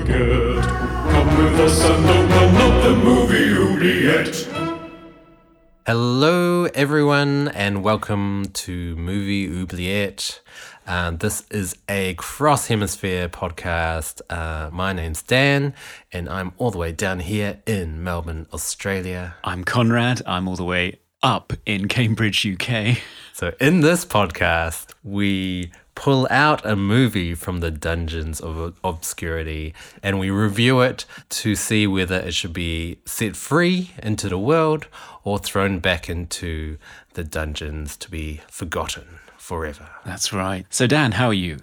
forget. Come with us and open up the movie oubliette. Hello, everyone, and welcome to Movie Oubliette. Uh, this is a cross hemisphere podcast. Uh, my name's Dan, and I'm all the way down here in Melbourne, Australia. I'm Conrad. I'm all the way up in Cambridge, UK. So, in this podcast, we pull out a movie from the dungeons of obscurity and we review it to see whether it should be set free into the world or thrown back into the dungeons to be forgotten forever. That's right. So, Dan, how are you?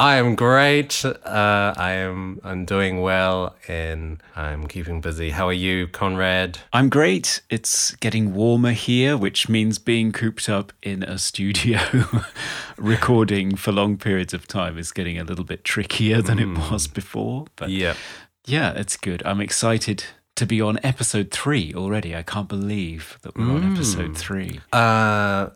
I am great. Uh, I am. I'm doing well, and I'm keeping busy. How are you, Conrad? I'm great. It's getting warmer here, which means being cooped up in a studio, recording for long periods of time is getting a little bit trickier than mm. it was before. But yeah, yeah, it's good. I'm excited to be on episode three already. I can't believe that we're mm. on episode three. Uh,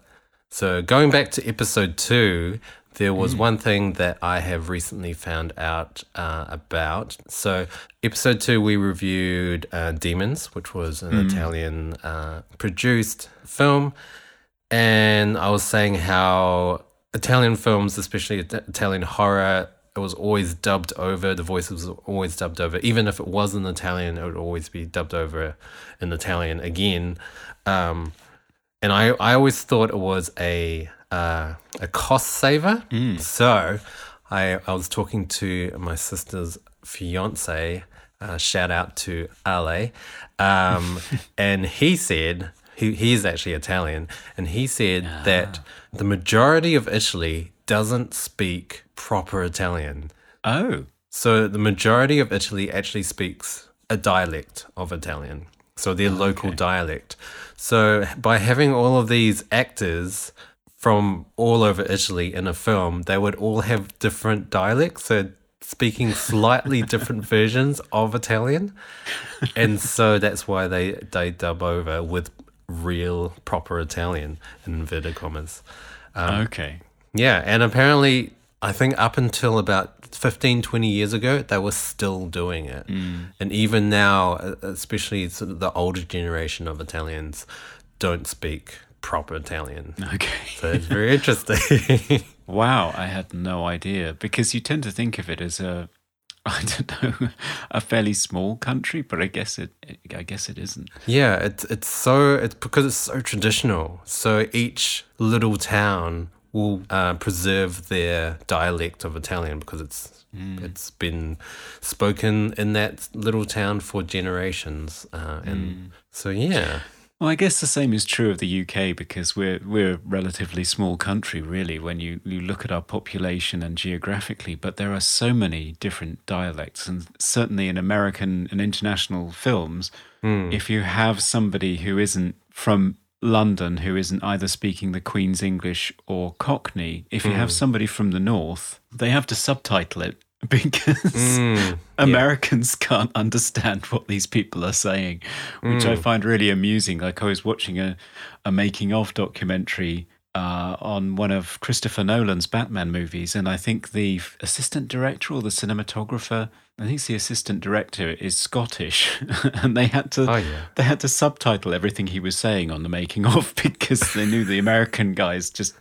so going back to episode two, there was mm. one thing that I have recently found out uh, about. So, episode two, we reviewed uh, Demons, which was an mm. Italian uh, produced film. And I was saying how Italian films, especially Italian horror, it was always dubbed over. The voices was always dubbed over. Even if it was in Italian, it would always be dubbed over in Italian again. Um, and I, I always thought it was a uh, a cost saver. Mm. So I I was talking to my sister's fiance. Uh, shout out to Ale, um, and he said he he's actually Italian, and he said ah. that the majority of Italy doesn't speak proper Italian. Oh, so the majority of Italy actually speaks a dialect of Italian, so their oh, local okay. dialect. So by having all of these actors from all over Italy in a film, they would all have different dialects, so speaking slightly different versions of Italian. And so that's why they, they dub over with real, proper Italian, in inverted commas. Um, okay. Yeah, and apparently, I think up until about 15, 20 years ago, they were still doing it. Mm. And even now, especially sort of the older generation of Italians, don't speak proper Italian. Okay. So it's very interesting. wow, I had no idea because you tend to think of it as a I don't know, a fairly small country, but I guess it, I guess it isn't. Yeah, it's it's so it's because it's so traditional. So each little town will uh, preserve their dialect of Italian because it's mm. it's been spoken in that little town for generations, uh, and mm. so yeah. Well, I guess the same is true of the UK because we're we're a relatively small country, really, when you, you look at our population and geographically. But there are so many different dialects, and certainly in American and international films, mm. if you have somebody who isn't from London who isn't either speaking the Queen's English or Cockney, if you mm. have hmm. somebody from the North, they have to subtitle it because mm, Americans yeah. can't understand what these people are saying, which mm. I find really amusing. Like I was watching a, a making of documentary uh, on one of Christopher Nolan's Batman movies, and I think the assistant director or the cinematographer, I think the assistant director is Scottish, and they had to oh, yeah. they had to subtitle everything he was saying on the making of because they knew the American guys just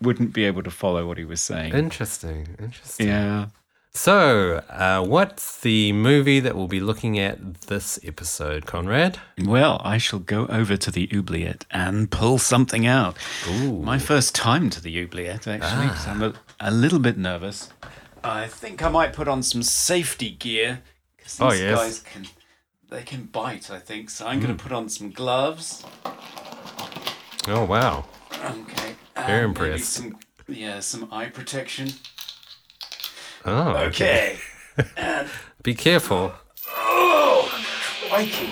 wouldn't be able to follow what he was saying. Interesting, interesting. Yeah. So, uh, what's the movie that we'll be looking at this episode, Conrad? Well, I shall go over to the oubliette and pull something out. Ooh. My first time to the oubliette, actually, ah. I'm a, a, little bit nervous. I think I might put on some safety gear because these oh, yes. guys can they can bite. I think so. I'm mm. going to put on some gloves. Oh wow! Okay. Very impressed. Some, yeah, some eye protection. Oh, okay. Be careful. Oh, crikey.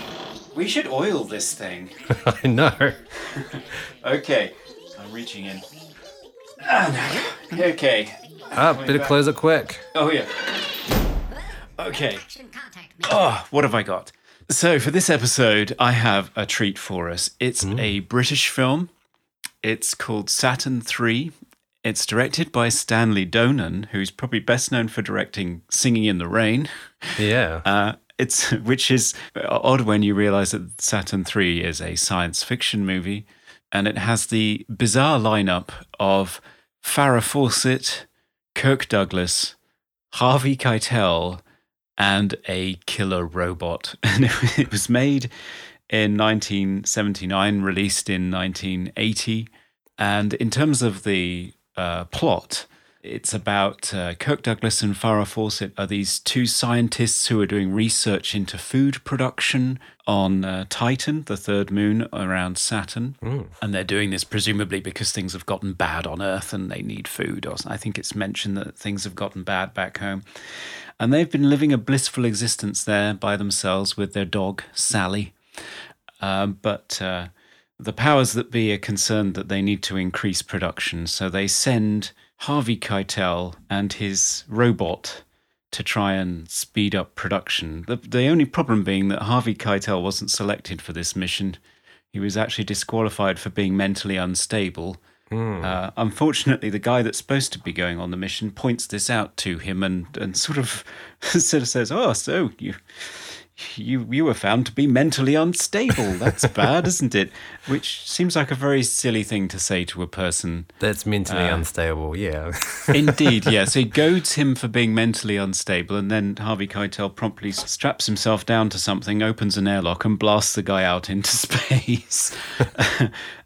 We should oil this thing. I know. Okay, I'm reaching in. Ah, no. Okay. Ah, better close it quick. Oh, yeah. Okay. Oh, what have I got? So, for this episode, I have a treat for us. It's a British film. It's called Saturn 3. It's directed by Stanley Donen, who's probably best known for directing Singing in the Rain. Yeah. Uh, it's which is odd when you realize that Saturn 3 is a science fiction movie and it has the bizarre lineup of Farrah Fawcett, Kirk Douglas, Harvey Keitel, and a killer robot. And it, it was made in 1979, released in 1980. And in terms of the uh, plot, it's about uh, Kirk Douglas and Farrah Fawcett are these two scientists who are doing research into food production on uh, Titan, the third moon around Saturn. And they're doing this presumably because things have gotten bad on Earth and they need food. Or I think it's mentioned that things have gotten bad back home. And they've been living a blissful existence there by themselves with their dog, Sally. Um, but uh, the powers that be are concerned that they need to increase production. So they send Harvey Keitel and his robot to try and speed up production. The, the only problem being that Harvey Keitel wasn't selected for this mission. He was actually disqualified for being mentally unstable. Uh, unfortunately, the guy that's supposed to be going on the mission points this out to him and, and sort of sort of says, "Oh, so you you you were found to be mentally unstable. That's bad, isn't it?" Which seems like a very silly thing to say to a person. That's mentally Uh, unstable. Yeah. Indeed, yeah. So he goads him for being mentally unstable, and then Harvey Keitel promptly straps himself down to something, opens an airlock, and blasts the guy out into space,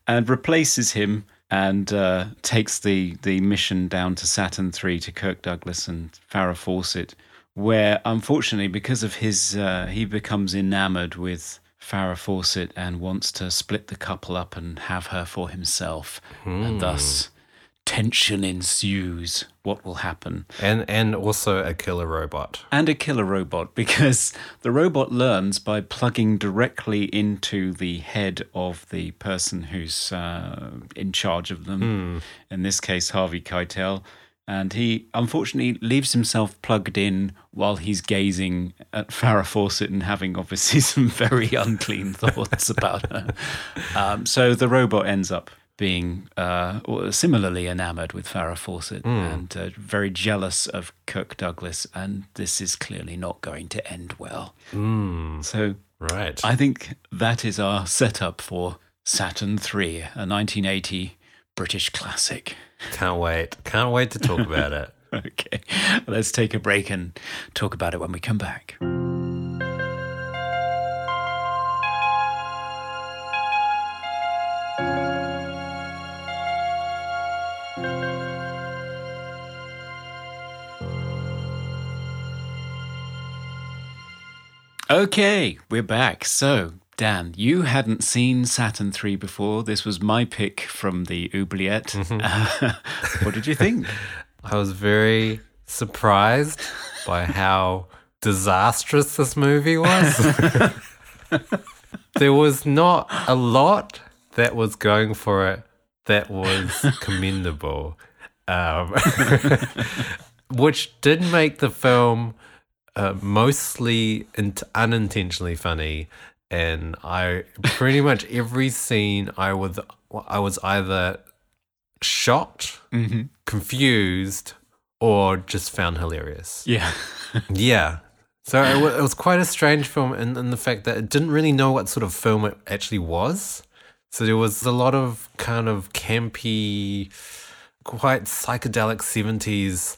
and replaces him and uh, takes the the mission down to Saturn three to Kirk Douglas and Farrah Fawcett, where unfortunately because of his uh, he becomes enamored with. Farrah Fawcett and wants to split the couple up and have her for himself, and thus tension ensues. What will happen? and and also a killer robot. And a killer robot, because the robot learns by plugging directly into the head of the person who's uh, in charge of them. In this case, Harvey Keitel. And he unfortunately leaves himself plugged in while he's gazing at Farrah Fawcett and having obviously some very unclean thoughts about her. Um, so the robot ends up being uh, similarly enamored with Farrah Fawcett and uh, very jealous of Kirk Douglas. And this is clearly not going to end well. So Right. I think that is our setup for Saturn Three, a 1980 British classic. Can't wait. Can't wait to talk about it. Okay, let's take a break and talk about it when we come back. Okay, we're back. So, Dan, you hadn't seen Saturn 3 before. This was my pick from the oubliette. Uh, what did you think? I was very surprised by how disastrous this movie was. there was not a lot that was going for it that was commendable, um, which did make the film uh, mostly int- unintentionally funny. And I pretty much every scene I was I was either shocked, mm-hmm. confused, or just found hilarious. Yeah. Yeah. So it, wa- it was quite a strange film in, in the fact that it didn't really know what sort of film it actually was. So there was a lot of kind of campy, quite psychedelic 70s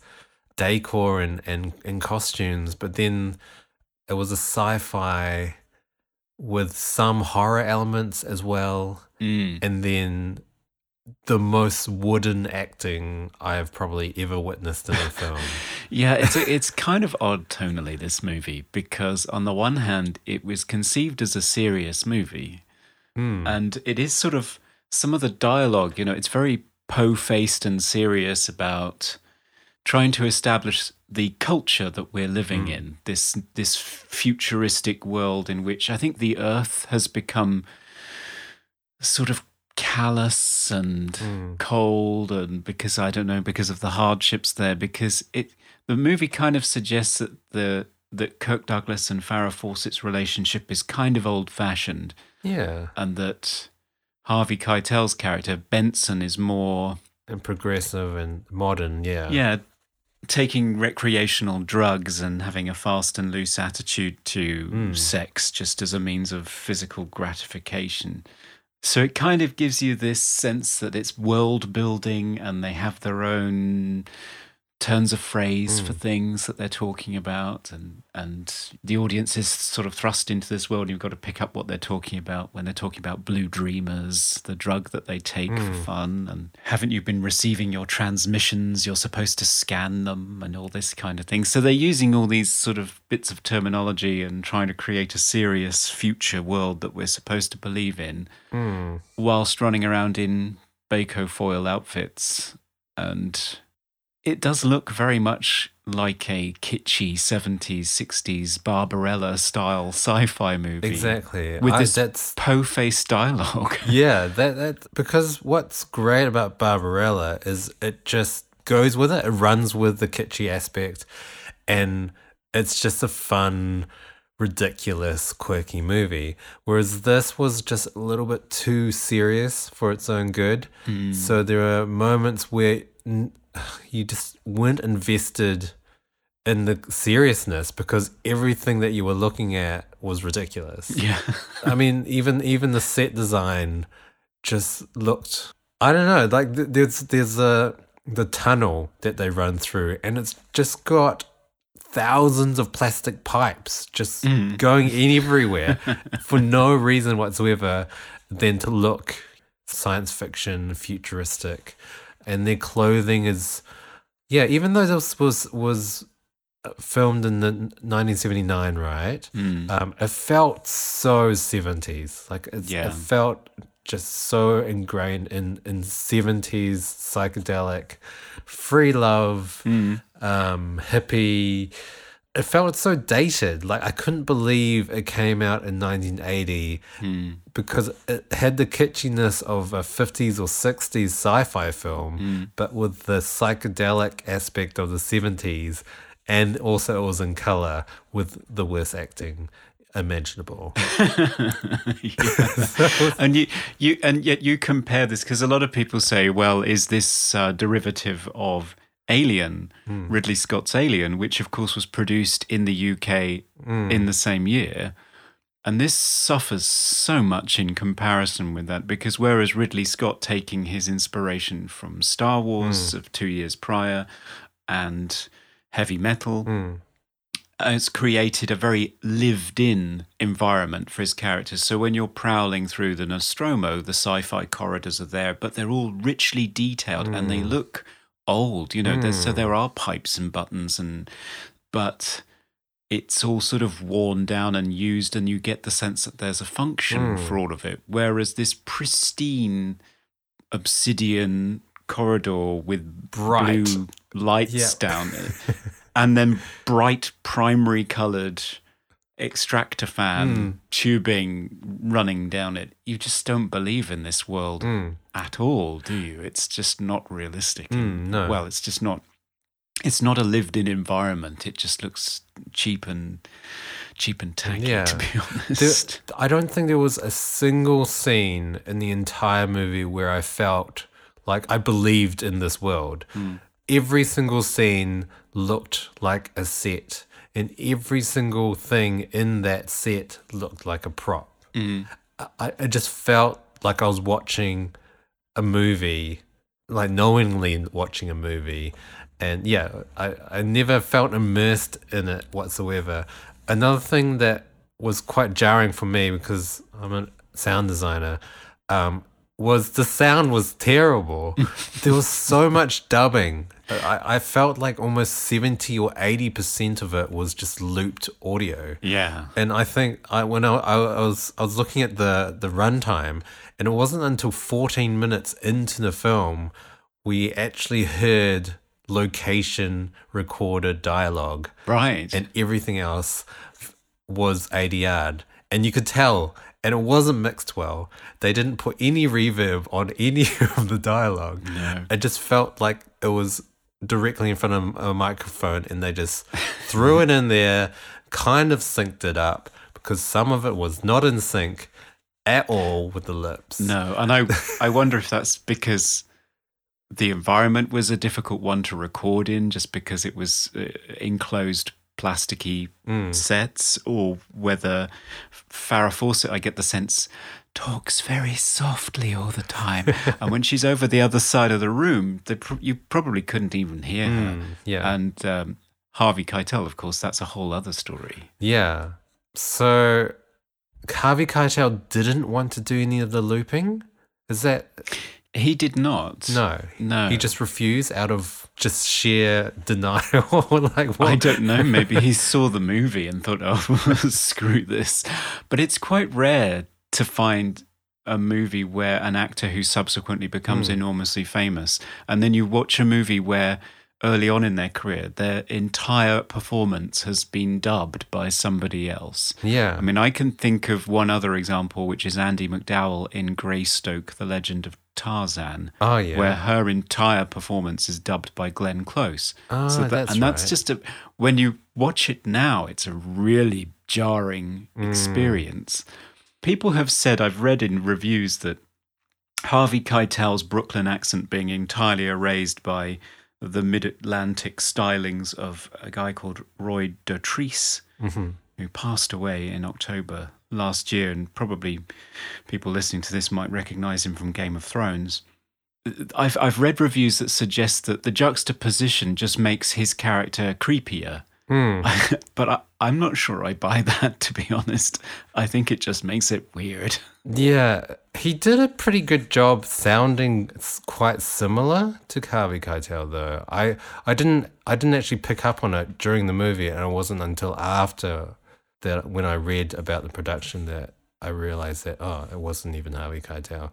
decor and, and, and costumes, but then it was a sci fi with some horror elements as well. Mm. And then the most wooden acting I have probably ever witnessed in a film. Yeah, it's it's kind of odd tonally this movie because on the one hand it was conceived as a serious movie, and it is sort of some of the dialogue. You know, it's very po-faced and serious about trying to establish the culture that we're living hmm. in this this futuristic world in which I think the Earth has become sort of callous and hmm. cold and because I don't know because of the hardships there because it the movie kind of suggests that the that Kirk Douglas and Farrah Fawcett's relationship is kind of old fashioned Yeah. and that Harvey Keitel's character Benson is more And progressive and modern. Yeah. yeah taking recreational drugs and having a fast and loose attitude to hmm. sex just as a means of physical gratification. So it kind of gives you this sense that it's world building and they have their own turns of phrase for hmm. things that they're talking about and and the audience is sort of thrust into this world. And you've got to pick up what they're talking about when they're talking about blue dreamers the drug that they take for hmm. fun. And haven't you been receiving your transmissions? You're supposed to scan them and all this kind of thing. So they're using all these sort of bits of terminology and trying to create a serious future world that we're supposed to believe in hmm. whilst running around in Bacofoil outfits. And it does look very much like a kitschy 70s, 60s Barbarella style sci fi movie. Exactly. With I- this that's po faced dialogue. yeah, that that because what's great about Barbarella is it just goes with it. It runs with the kitschy aspect, and it's just a fun, ridiculous, quirky movie. Whereas this was just a little bit too serious for its own good. Hmm. So there are moments where n- you just weren't invested in the seriousness because everything that you were looking at was ridiculous. yeah. I mean, even even the set design just looked. I don't know. Like th- there's there's a the tunnel that they run through, and it's just got thousands of plastic pipes just mm. going in everywhere for no reason whatsoever than to look science fiction, futuristic, and their clothing is yeah. Even though this was was uh, filmed in the 1979, right? Um, it felt so 70s. Like it's, Yeah. it felt just so ingrained in in 70s psychedelic, free love, um, hippie. It felt so dated. Like I couldn't believe it came out in 1980 because it had the kitschiness of a 50s or 60s sci-fi film, but with the psychedelic aspect of the 70s, and also it was in color with the worst acting imaginable. and you, you, and yet you compare this because a lot of people say, well, is this uh, derivative of Alien, hmm. Ridley Scott's Alien, which of course was produced in the UK hmm. in the same year? And this suffers so much in comparison with that because whereas Ridley Scott taking his inspiration from Star Wars hmm. of two years prior and heavy metal, has created a very lived in environment for his characters. So when you're prowling through the Nostromo, the sci fi corridors are there, but they're all richly detailed and they look old. You know, there's, so hmm. there are pipes and buttons, and but it's all sort of worn down and used, and you get the sense that there's a function for hmm. all of it. Whereas this pristine obsidian corridor with Bright. blue lights Yep. down it, and then bright primary coloured extractor fan hmm. tubing running down it. You just don't believe in this world hmm. at all, do you? It's just not realistic. Mm, no. Well, it's just not. It's not a lived-in environment. It just looks cheap and cheap and tacky. Yeah. To be There- honest. I don't think there was a single scene in the entire movie where I felt like I believed in this world. Hmm. Every single scene looked like a set, and every single thing in that set looked like a prop. I, I just felt like I was watching a movie, like knowingly watching a movie. And yeah, I, I never felt immersed in it whatsoever. Another thing that was quite jarring for me because I'm a sound designer um, was the sound was terrible. there was so much dubbing. I, I felt like almost 70 or 80% of it was just looped audio. Yeah. And I think I when I, I, was I was looking at the the runtime, and it wasn't until 14 minutes into the film we actually heard location recorded dialogue Right. and everything else was ADR'd. And you could tell, and it wasn't mixed well. They didn't put any reverb on any of the dialogue. No. It just felt like it was directly in front of a microphone and they just threw it in there, kind of synced it up because some of it was not in sync at all with the lips. No, and I I wonder if that's because the environment was a difficult one to record in, just because it was uh, enclosed plasticky Mm. sets, or whether Farrah Fawcett, I get the sense, talks very softly all the time, and when she's over the other side of the room, pr- you probably couldn't even hear her. Mm, yeah. And um, Harvey Keitel, of course, that's a whole other story. Yeah. So Harvey Keitel didn't want to do any of the looping? Is that He did not. no? No. He just refused out of just sheer denial. like what? I don't know. Maybe he saw the movie and thought, "Oh, screw this." But it's quite rare to find a movie where an actor who subsequently becomes hmm. enormously famous, and then you watch a movie where early on in their career, their entire performance has been dubbed by somebody else. Yeah. I mean, I can think of one other example, which is Andie MacDowell in Greystoke, The Legend of Tarzan oh yeah. where her entire performance is dubbed by Glenn Close. Ah, that- that's and that's right. just a when you watch it now, it's a really jarring Mm. experience. People have said I've read in reviews that Harvey Keitel's Brooklyn accent being entirely erased by the mid-Atlantic stylings of a guy called Roy Dotrice, Mm-hmm. who passed away in October last year, and probably people listening to this might recognize him from Game of Thrones. I've I've read reviews that suggest that the juxtaposition just makes his character creepier. Hmm. but I, I'm not sure I buy that, to be honest. I think it just makes it weird. Yeah, he did a pretty good job sounding quite similar to Harvey Keitel, though. I, I didn't I didn't actually pick up on it during the movie, and it wasn't until after that when I read about the production that I realized that oh, it wasn't even Harvey Keitel.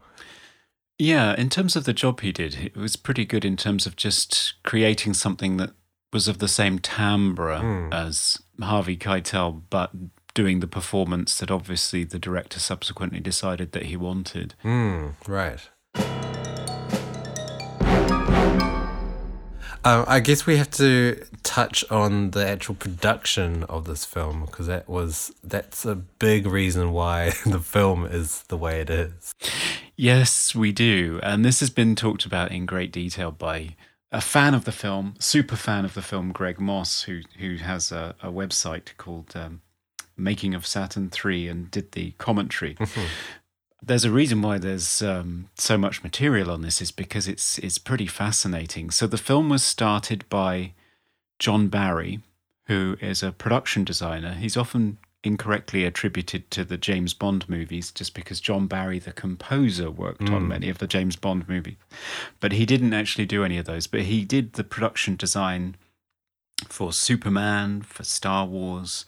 Yeah, in terms of the job he did, it was pretty good in terms of just creating something that was of the same timbre Hmm. as Harvey Keitel, but doing the performance that obviously the director subsequently decided that he wanted. Hmm. Right. Um, I guess we have to touch on the actual production of this film because that was that's a big reason why the film is the way it is. Yes, we do. And this has been talked about in great detail by a fan of the film, super fan of the film, Greg Moss, who who has a, a website called um, Making of Saturn 3 and did the commentary. There's a reason why there's um, so much material on this is because it's it's pretty fascinating. So the film was started by John Barry, who is a production designer. He's often incorrectly attributed to the James Bond movies just because John Barry, the composer, worked on many of the James Bond movies. But he didn't actually do any of those. But he did the production design for Superman, for Star Wars.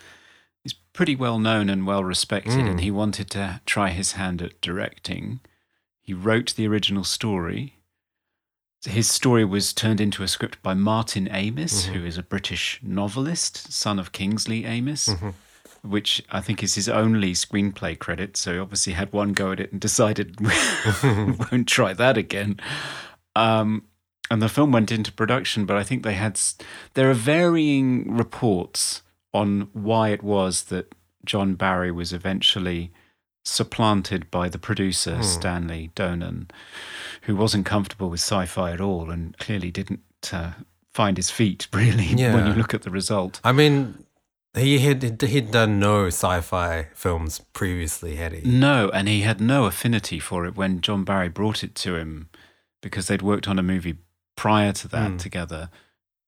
He's pretty well known and well respected, and hmm. he wanted to try his hand at directing. He wrote the original story. His story was turned into a script by Martin Amis, mm-hmm. who is a British novelist, son of Kingsley Amis, mm-hmm. which I think is his only screenplay credit. So he obviously had one go at it and decided won't try that again. Um, and the film went into production, but I think they had. There are varying reports on why it was that John Barry was eventually supplanted by the producer Stanley Donen, who wasn't comfortable with sci-fi at all and clearly didn't uh, find his feet really when you look at the result. I mean, he had he'd done no sci-fi films previously, had he? No, and he had no affinity for it when John Barry brought it to him because they'd worked on a movie prior to that Hmm. together.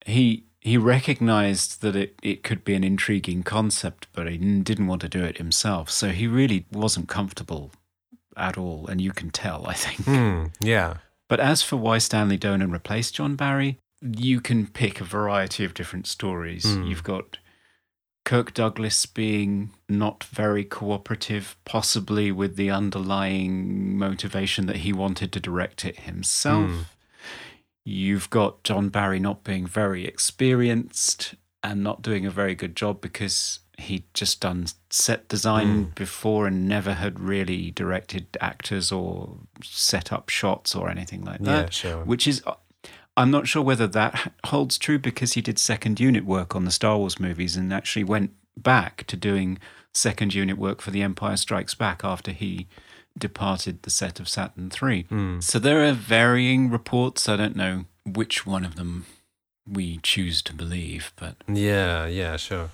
He he recognized that it, it could be an intriguing concept, but he didn't want to do it himself. So he really wasn't comfortable at all, and you can tell, I think. Hmm. Yeah. But as for why Stanley Donen replaced John Barry, you can pick a variety of different stories. Mm. You've got Kirk Douglas being not very cooperative, possibly with the underlying motivation that he wanted to direct it himself. Mm. You've got John Barry not being very experienced and not doing a very good job because he'd just done set design hmm. before and never had really directed actors or set up shots or anything like that. Yeah, sure. Which is, uh, I'm not sure whether that holds true because he did second unit work on the Star Wars movies and actually went back to doing second unit work for The Empire Strikes Back after he departed the set of Saturn III. Hmm. So there are varying reports. I don't know which one of them we choose to believe, but Yeah, yeah, sure.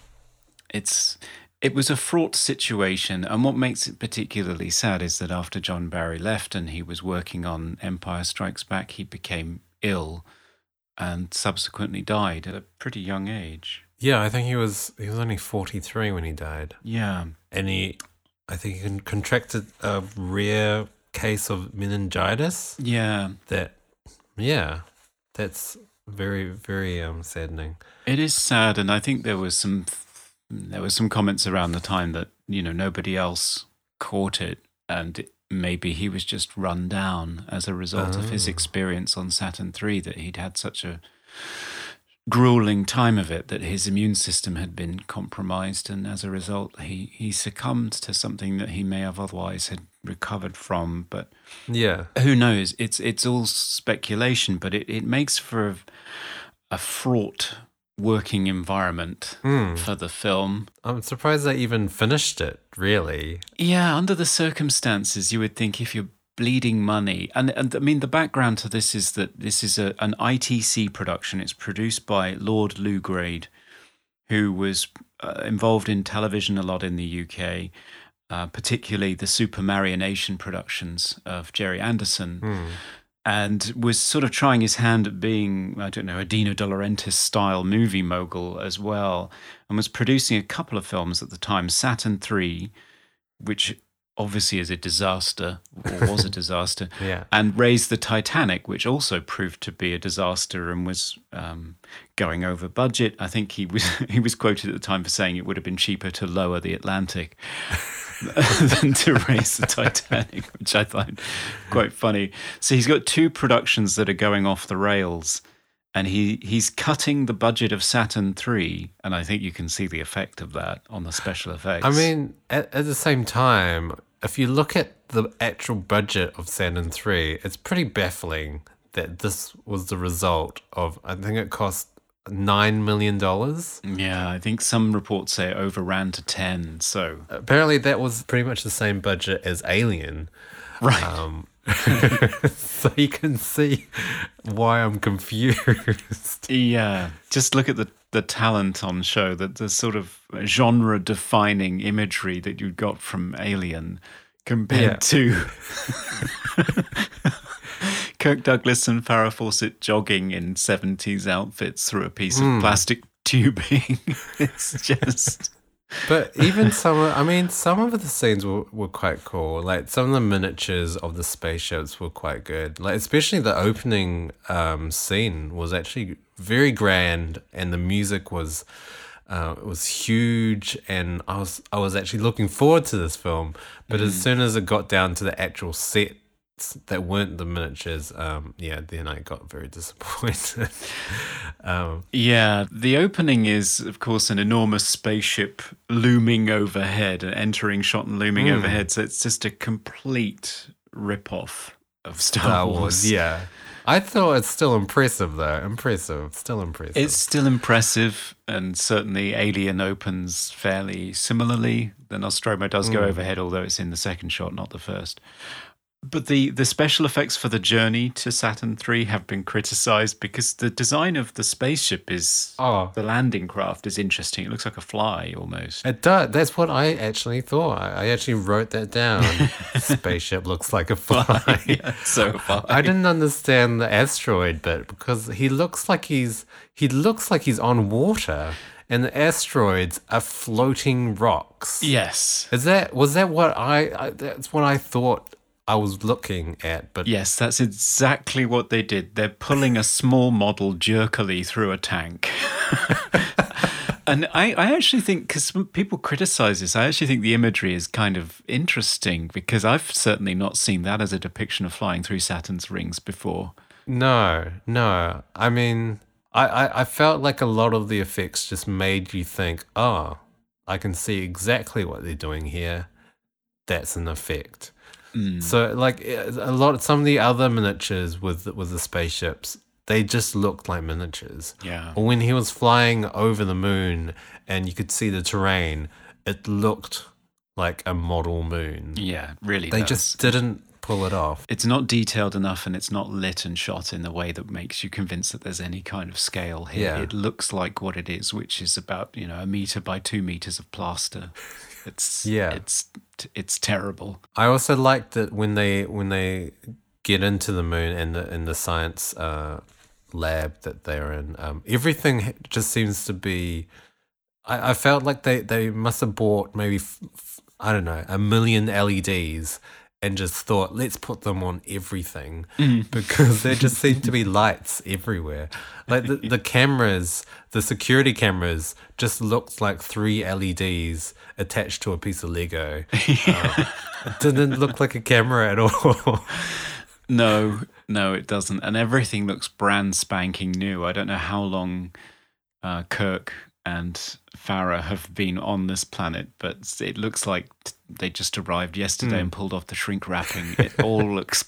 it's it was a fraught situation and what makes it particularly sad is that after John Barry left and he was working on Empire Strikes Back he became ill and subsequently died at a pretty young age. Yeah, I think he was he was only 43 when he died. Yeah. And he I think he contracted a rare case of meningitis Yeah. that yeah, that's very very um saddening. It is sad, and I think there was some there was some comments around the time that you know nobody else caught it, and maybe he was just run down as a result of his Oh. experience on Saturn three. That he'd had such a grueling time of it that his immune system had been compromised, and as a result, he he succumbed to something that he may have otherwise had recovered from, but Yeah. who knows? It's it's all speculation, but it, it makes for a, a fraught working environment Hmm. for the film. I'm surprised they even finished it, really. Yeah, under the circumstances, you would think if you're bleeding money, and, and I mean the background to this is that this is a, an ITC production. It's produced by Lord Lew Grade, who was uh, involved in television a lot in the UK. Uh, particularly the Supermarionation productions of Gerry Anderson, and was sort of trying his hand at being, I don't know, a Dino De Laurentiis style movie mogul as well, and was producing a couple of films at the time Saturn 3, which obviously is a disaster, or was a disaster, Yeah. and raised the Titanic, which also proved to be a disaster and was um, going over budget. I think he was he was quoted at the time for saying it would have been cheaper to lower the Atlantic than to raise the Titanic, which I find quite funny. So he's got two productions that are going off the rails. And he, he's cutting the budget of Saturn 3 and I think you can see the effect of that on the special effects. I mean, at, at the same time, if you look at the actual budget of Saturn 3, it's pretty baffling that this was the result of, I think it cost $9 million. Yeah, I think some reports say it overran to 10. So, Apparently, that was pretty much the same budget as Alien. right. Um, so you can see why I'm confused. yeah, uh, just look at the, the talent on show, that the sort of genre defining imagery that you got from Alien compared Yeah. to Kirk Douglas and Farrah Fawcett jogging in 70s outfits through a piece of hmm. plastic tubing. it's just. But even some, of, I mean, some of the scenes were, were quite cool. Like some of the miniatures of the spaceships were quite good. Like especially the opening um, scene was actually very grand, and the music was uh, was huge. And I was I was actually looking forward to this film. But as soon as it got down to the actual sets that weren't the miniatures, um, yeah, then I got very disappointed. um, Yeah, the opening is, of course, an enormous spaceship looming overhead, an entering shot and looming Hmm. overhead. So it's just a complete rip-off of Star, Star Wars. Wars, yeah. I thought it's still impressive though. Impressive, still impressive. It's still impressive, and certainly Alien opens fairly similarly. The Nostromo does Hmm. go overhead, although it's in the second shot, not the first. But the, the special effects for the journey to Saturn 3 have been criticized because the design of the spaceship is oh, the landing craft is interesting. It looks like a fly almost. it does. That's what I actually thought. I, actually wrote that down. Spaceship looks like a fly. yeah, so far. I didn't understand the asteroid bit because he looks like he's he looks like he's on water, and the asteroids are floating rocks. Yes. Is that was that what I, I that's what I thought I was looking at, but Yes, that's exactly what they did. They're pulling a small model jerkily through a tank. and I, I actually think, because people criticize this, I actually think the imagery is kind of interesting because I've certainly not seen that as a depiction of flying through Saturn's rings before. No, no. I mean, I, I, I felt like a lot of the effects just made you think, oh, I can see exactly what they're doing here. That's an effect. Mm. So, like eh, a lot, some of the other miniatures with with the spaceships, they just looked like miniatures. Yeah. Or when he was flying over the moon and you could see the terrain, it looked like a model moon. Yeah, really. They does. just didn't pull it off. It's not detailed enough and it's not lit and shot in the way that makes you convinced that there's any kind of scale here. Yeah. It looks like what it is, which is about, you know, a meter by two meters of plaster. It's Yeah. it's it's terrible. I also liked that when they when they get into the moon and the in the science uh, lab that they're in, um, everything just seems to be. I, I felt like they they must have bought maybe f- f- I don't know a million LEDs and just thought let's put them on everything because there just seem to be lights everywhere. Like the, the cameras, the security cameras just looked like three LEDs attached to a piece of Lego. Uh, it didn't look like a camera at all. No, no, it doesn't. And everything looks brand spanking new. I don't know how long uh, Kirk and Farrah have been on this planet, but it looks like they just arrived yesterday and hmm. pulled off the shrink wrapping. It all looks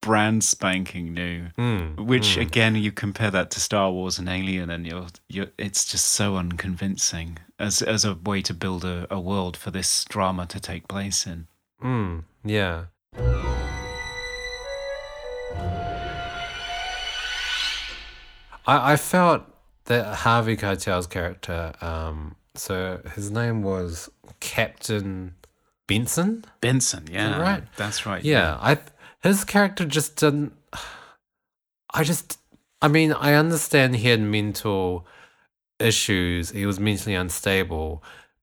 brand spanking new. Hmm, which hmm. again, you compare that to Star Wars and Alien, and you're, you're it's just so unconvincing as as a way to build a, a world for this drama to take place in. Mm, yeah. I, I felt that Harvey Keitel's character, um, so his name was Captain Benson. Benson, yeah, right? That's right. Yeah, I his character just didn't. I just, I mean, I understand he had mental issues. He was mentally unstable,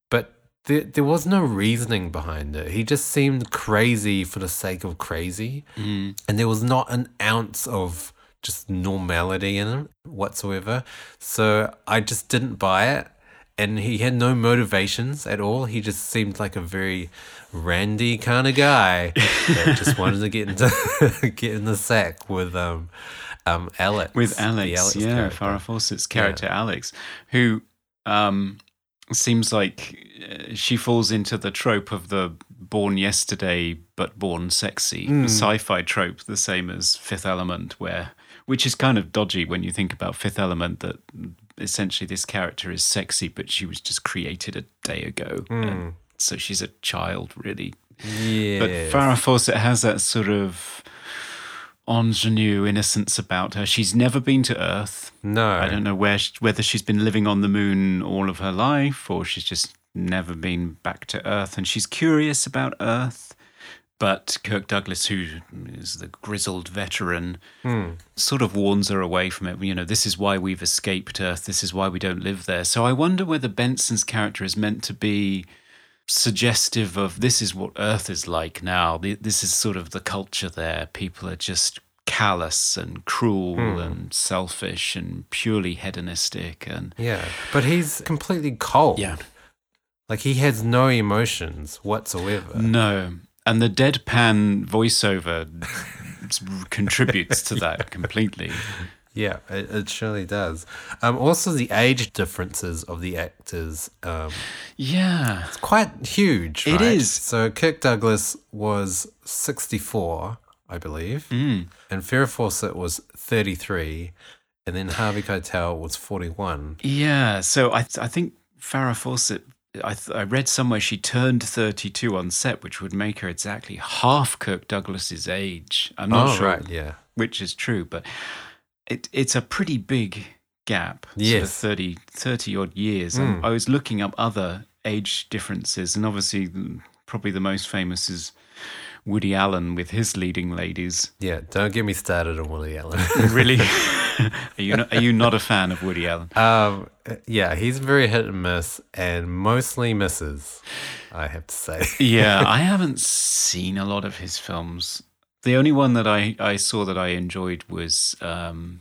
but there there was no reasoning behind it. He just seemed crazy for the sake of crazy, Mm. and there was not an ounce of just normality in him whatsoever. So I just didn't buy it. And he had no motivations at all. He just seemed like a very randy kind of guy that just wanted to get into get in the sack with um um Alex with the Alex, yeah, character. Farrah Fawcett's character Alex, who um, seems like uh, she falls into the trope of the born yesterday but born sexy Hmm. sci-fi trope, the same as Fifth Element, where which is kind of dodgy when you think about Fifth Element that essentially this character is sexy but she was just created a day ago, and hmm. so she's a child really. Yeah, But Farrah Fawcett has that sort of ingenue innocence about her. She's never been to Earth. no, I don't know where she, whether she's been living on the moon all of her life or she's just never been back to Earth and she's curious about Earth. But Kirk Douglas, who is the grizzled veteran, hmm. sort of warns her away from it. You know, this is why we've escaped Earth. This is why we don't live there. So I wonder whether Benson's character is meant to be suggestive of this is what Earth is like now. This is sort of the culture there. People are just callous and cruel hmm. and selfish and purely hedonistic and Yeah, but he's completely cold. Yeah. like he has no emotions whatsoever. no. And the deadpan voiceover contributes to that completely. Yeah, it, it surely does. Um, also, the age differences of the actors um, Yeah. it's quite huge. It right? is. So Kirk Douglas was sixty-four, I believe, Mm. and Farrah Fawcett was thirty-three, and then Harvey Keitel was forty-one. Yeah. So I, th- I think Farrah Fawcett, I, th- I read somewhere she turned 32 on set, which would make her exactly half Kirk Douglas's age. I'm not oh, sure right, yeah. which is true, but it it's a pretty big gap. sort of Yes. 30, 30 odd years. Mm. I was looking up other age differences, and obviously, probably the most famous is Woody Allen with his leading ladies. Yeah, don't get me started on Woody Allen. Really? are you not, are you not a fan of Woody Allen? um, yeah, he's very hit and miss, and mostly misses. I have to say. yeah, I haven't seen a lot of his films. The only one that I, I saw that I enjoyed was um,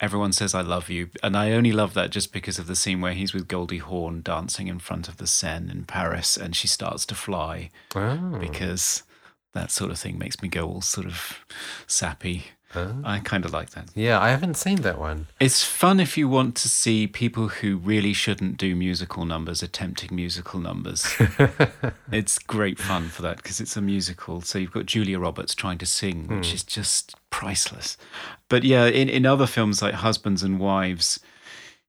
Everyone Says I Love You. And I only love that just because of the scene where he's with Goldie Hawn dancing in front of the Seine in Paris and she starts to fly Oh. because that sort of thing makes me go all sort of sappy. Ah. I kind of like that. Yeah, I haven't seen that one. It's fun if you want to see people who really shouldn't do musical numbers attempting musical numbers. it's great fun for that because it's a musical. So you've got Julia Roberts trying to sing, which hmm. is just priceless. But yeah, in, in other films like Husbands and Wives,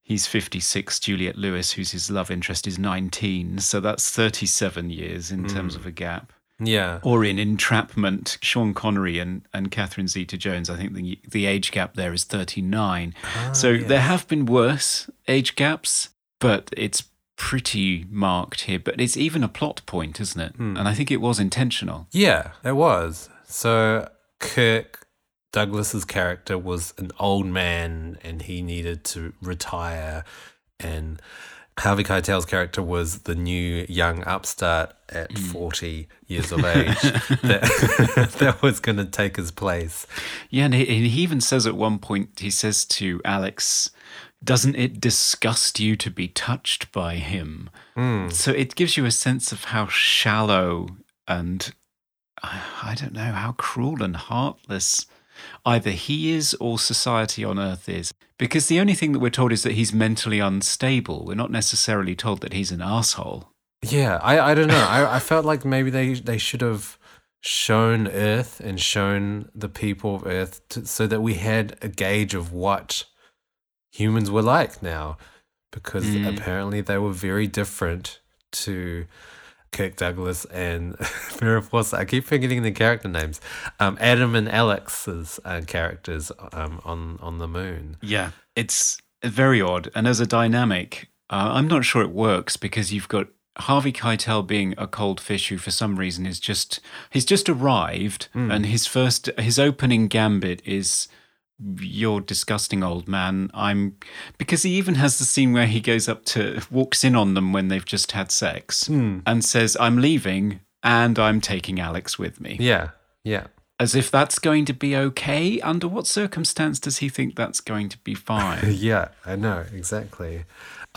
he's 56. Juliette Lewis, who's his love interest, is 19. So that's 37 years in terms hmm. of a gap. Yeah. Or in Entrapment, Sean Connery and, and Catherine Zeta Jones, I think the, the age gap there is 39. Ah, so there have been worse age gaps, but it's pretty marked here. But it's even a plot point, isn't it? Hmm. And I think it was intentional. Yeah, it was. So Kirk Douglas's character was an old man and he needed to retire and Harvey Keitel's character was the new young upstart at mm. 40 years of age that, that was going to take his place. Yeah, and he, and he even says at one point, he says to Alex, doesn't it disgust you to be touched by him? Hmm. So it gives you a sense of how shallow and I I don't know how cruel and heartless either he is or society on earth is. Because the only thing that we're told is that he's mentally unstable. We're not necessarily told that he's an asshole. Yeah, I, I don't know. I, I felt like maybe they, they should have shown Earth and shown the people of Earth to, so that we had a gauge of what humans were like now. Because mm. apparently they were very different to Kirk Douglas and Farrah Fawcett. I keep forgetting the character names. Um, Adam and Alex's uh, characters um, on, on the moon. Yeah, it's very odd. And as a dynamic, uh, I'm not sure it works because you've got Harvey Keitel being a cold fish who, for some reason, is just he's just arrived, and his first his opening gambit is. You're disgusting old man. I'm because he even has the scene where he goes up to walks in on them when they've just had sex hmm. and says, I'm leaving and I'm taking Alex with me. Yeah, yeah. As if that's going to be okay. Under what circumstance does he think that's going to be fine? Yeah, I know exactly.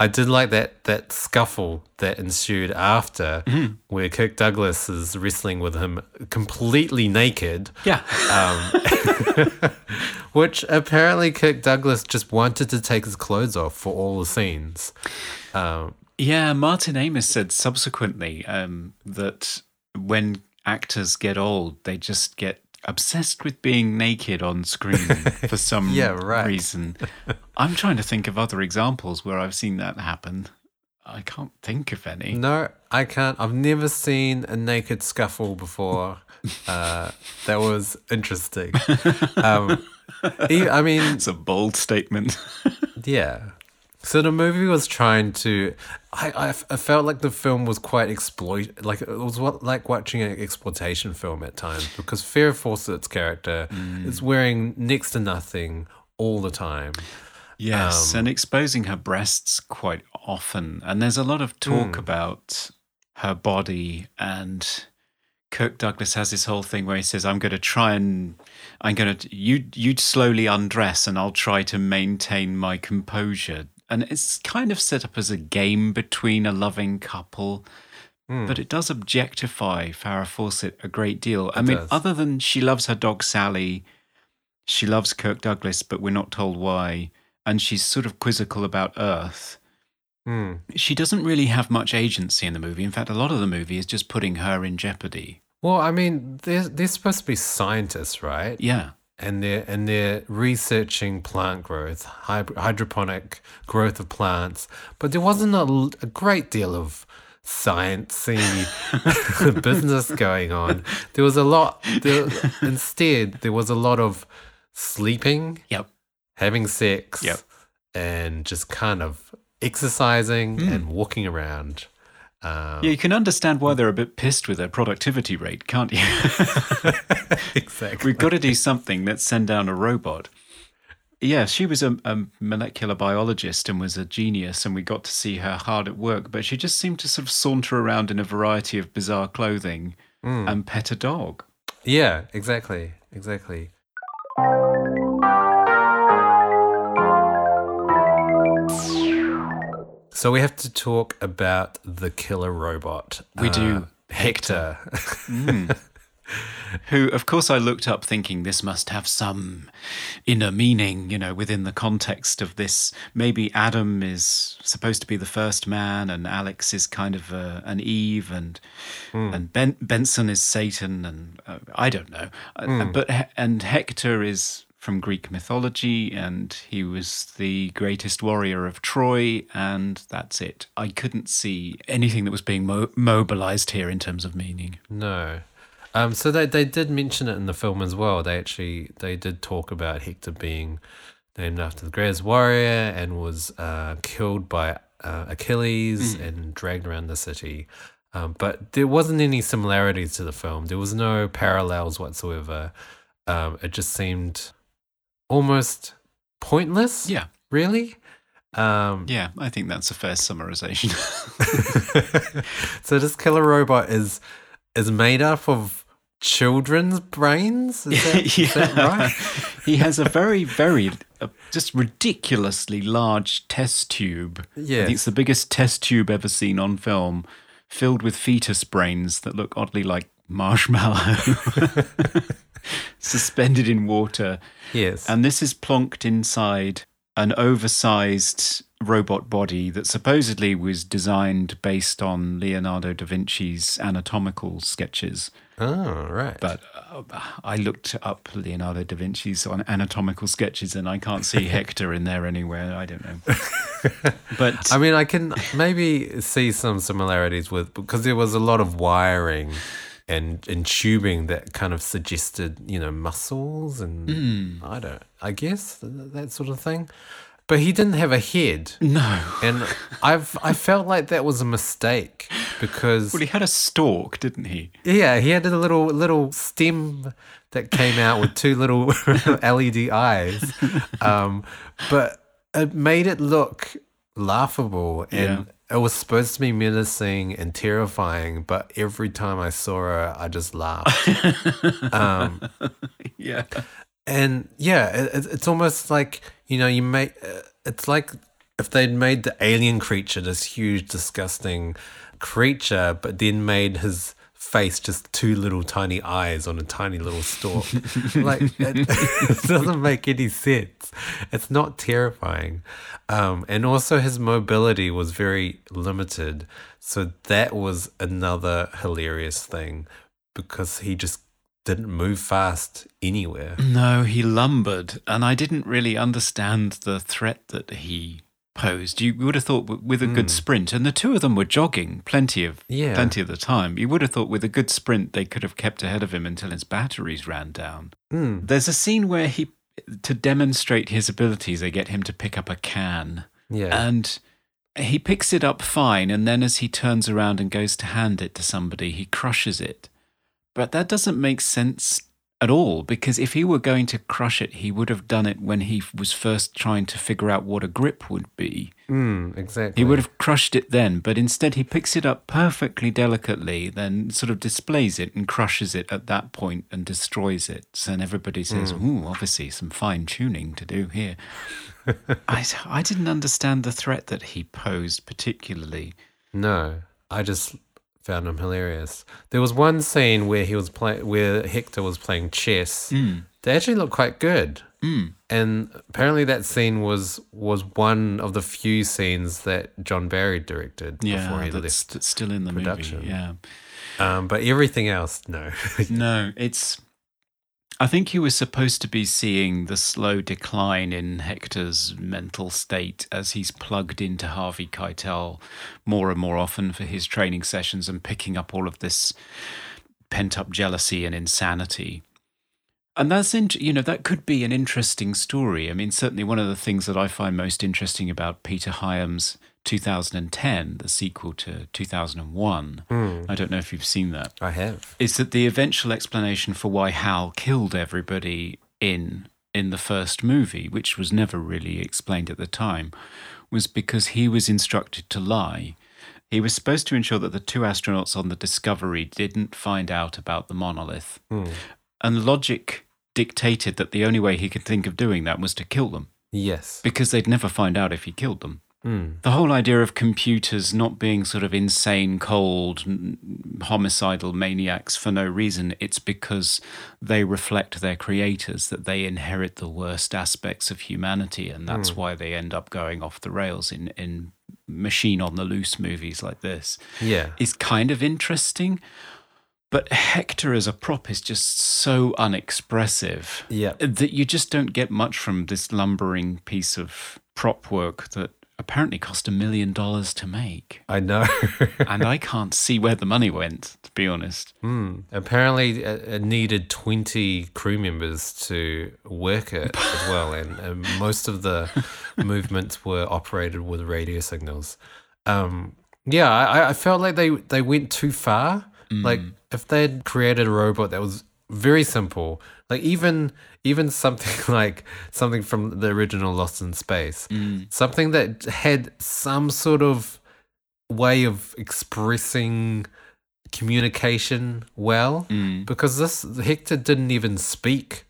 I did like that that scuffle that ensued after, where Kirk Douglas is wrestling with him completely naked, yeah. which apparently Kirk Douglas just wanted to take his clothes off for all the scenes. Um, Yeah, Martin Amis said subsequently um, that when actors get old, they just get obsessed with being naked on screen for some Yeah, right. reason. I'm trying to think of other examples where I've seen that happen. I can't think of any. no, I can't. I've never seen a naked scuffle before. Uh, that was interesting. Um, I mean, It's a bold statement. Yeah. So the movie was trying to. I, I, I felt like the film was quite exploit. Like it was what, like watching an exploitation film at times because Farrah Fawcett's character is wearing next to nothing all the time. Yes, Um, and exposing her breasts quite often. And there's a lot of talk Hmm. about her body and Kirk Douglas has this whole thing where he says, I'm gonna try and I'm gonna you you slowly undress and I'll try to maintain my composure. And it's kind of set up as a game between a loving couple. Hmm. But it does objectify Farrah Fawcett a great deal. I mean, does. other than she loves her dog Sally, she loves Kirk Douglas, but we're not told why. And she's sort of quizzical about Earth. Hmm. She doesn't really have much agency in the movie. In fact, a lot of the movie is just putting her in jeopardy. Well, I mean, they're they're supposed to be scientists, right? Yeah. And they're and they're researching plant growth, hydroponic growth of plants. But there wasn't a great deal of sciencey business going on. There was a lot. There, instead, there was a lot of sleeping, Yep. having sex, Yep. and just kind of exercising hmm. and walking around. Um, Yeah, you can understand why they're a bit pissed with their productivity rate, can't you? exactly. We've got to do something. Let's send down a robot. Yeah, she was a, a molecular biologist and was a genius, and we got to see her hard at work. But she just seemed to sort of saunter around in a variety of bizarre clothing and pet a dog. Yeah, exactly, exactly. So we have to talk about the killer robot. We do. Hector. who, of course, I looked up thinking this must have some inner meaning, you know, within the context of this. Maybe Adam is supposed to be the first man, and Alex is kind of uh, an Eve, and and ben- Benson is Satan, and uh, I don't know. Uh, But He- and Hector is from Greek mythology, and he was the greatest warrior of Troy, and that's it. I couldn't see anything that was being mo- mobilized here in terms of meaning. No. Um, so they, they did mention it in the film as well. They actually they did talk about Hector being named after the greatest warrior and was uh, killed by uh, Achilles and dragged around the city. Um, but there wasn't any similarities to the film. There was no parallels whatsoever. Um, it just seemed almost pointless. Yeah. Really. Um, Yeah, I think that's a fair summarization. so this killer robot is is made up of children's brains. Is that, that right? he has a very, very, uh, just ridiculously large test tube. Think it's the biggest test tube ever seen on film, filled with fetus brains that look oddly like marshmallow, suspended in water. Yes. And this is plonked inside an oversized robot body that supposedly was designed based on Leonardo da Vinci's anatomical sketches. oh, right. But uh, I looked up Leonardo da Vinci's on anatomical sketches and I can't see Hector in there anywhere. I don't know. But I mean, I can maybe see some similarities with because there was a lot of wiring and and tubing that kind of suggested you know muscles and Hmm. I don't I guess th- that sort of thing. But he didn't have a head, no. and I've I felt like that was a mistake because Well, he had a stalk, didn't he? yeah, he had a little little stem that came out with two little LED eyes, um, but it made it look laughable and. It was supposed to be menacing and terrifying, but every time I saw her, I just laughed. um, Yeah. and yeah, it, it- it's almost like you know, you make. uh, It's like if they'd made the alien creature this huge, disgusting creature, but then made his face just two little tiny eyes on a tiny little stalk. like it, it doesn't make any sense. It's not terrifying, um, and also his mobility was very limited. So that was another hilarious thing because he just didn't move fast anywhere. No, he lumbered, and I didn't really understand the threat that he posed. You would have thought with a good sprint, and the two of them were jogging plenty of Yeah. plenty of the time. You would have thought with a good sprint they could have kept ahead of him until his batteries ran down. Mm. There's a scene where he, to demonstrate his abilities, they get him to pick up a can, Yeah. and he picks it up fine, and then as he turns around and goes to hand it to somebody, he crushes it. But that doesn't make sense at all because if he were going to crush it, he would have done it when he was first trying to figure out what a grip would be. Mm, exactly. He would have crushed it then, but instead he picks it up perfectly delicately, then sort of displays it and crushes it at that point and destroys it. So then everybody says, Ooh, obviously some fine tuning to do here. I, I didn't understand the threat that he posed particularly. No, I just found him hilarious. There was one scene where he was play where Hector was playing chess. They actually looked quite good. Mm. And apparently that scene was was one of the few scenes that John Barry directed before Yeah, he that's, left. that's still in the production. movie. Yeah. Um, but everything else, no. No, it's. I think he was supposed to be seeing the slow decline in Hector's mental state as he's plugged into Harvey Keitel more and more often for his training sessions and picking up all of this pent up jealousy and insanity. And that's, in, you know, that could be an interesting story. I mean, certainly one of the things that I find most interesting about Peter Hyams' 2010, the sequel to 2001, hmm. I don't know if you've seen that I have. is that the eventual explanation for why Hal killed everybody in in the first movie, which was never really explained at the time, was because he was instructed to lie. He was supposed to ensure that the two astronauts on the Discovery didn't find out about the monolith. Hmm. And logic dictated that the only way he could think of doing that was to kill them Yes. because they'd never find out if he killed them. Hmm. The whole idea of computers not being sort of insane, cold, homicidal maniacs for no reason, it's because they reflect their creators, that they inherit the worst aspects of humanity. And that's hmm. why they end up going off the rails in, in machine on the loose movies like this. Yeah. Is kind of interesting. But Hector as a prop is just so unexpressive Yeah. that you just don't get much from this lumbering piece of prop work that apparently cost a million dollars to make. I know. And I can't see where the money went, to be honest. Hmm. Apparently, it, it needed 20 crew members to work it as well. And, and most of the movements were operated with radio signals. Um, yeah, I, I felt like they, they went too far. Like, if they had created a robot that was very simple, like even even something like something from the original Lost in Space, mm. something that had some sort of way of expressing communication well. Mm. Because this Hector didn't even speak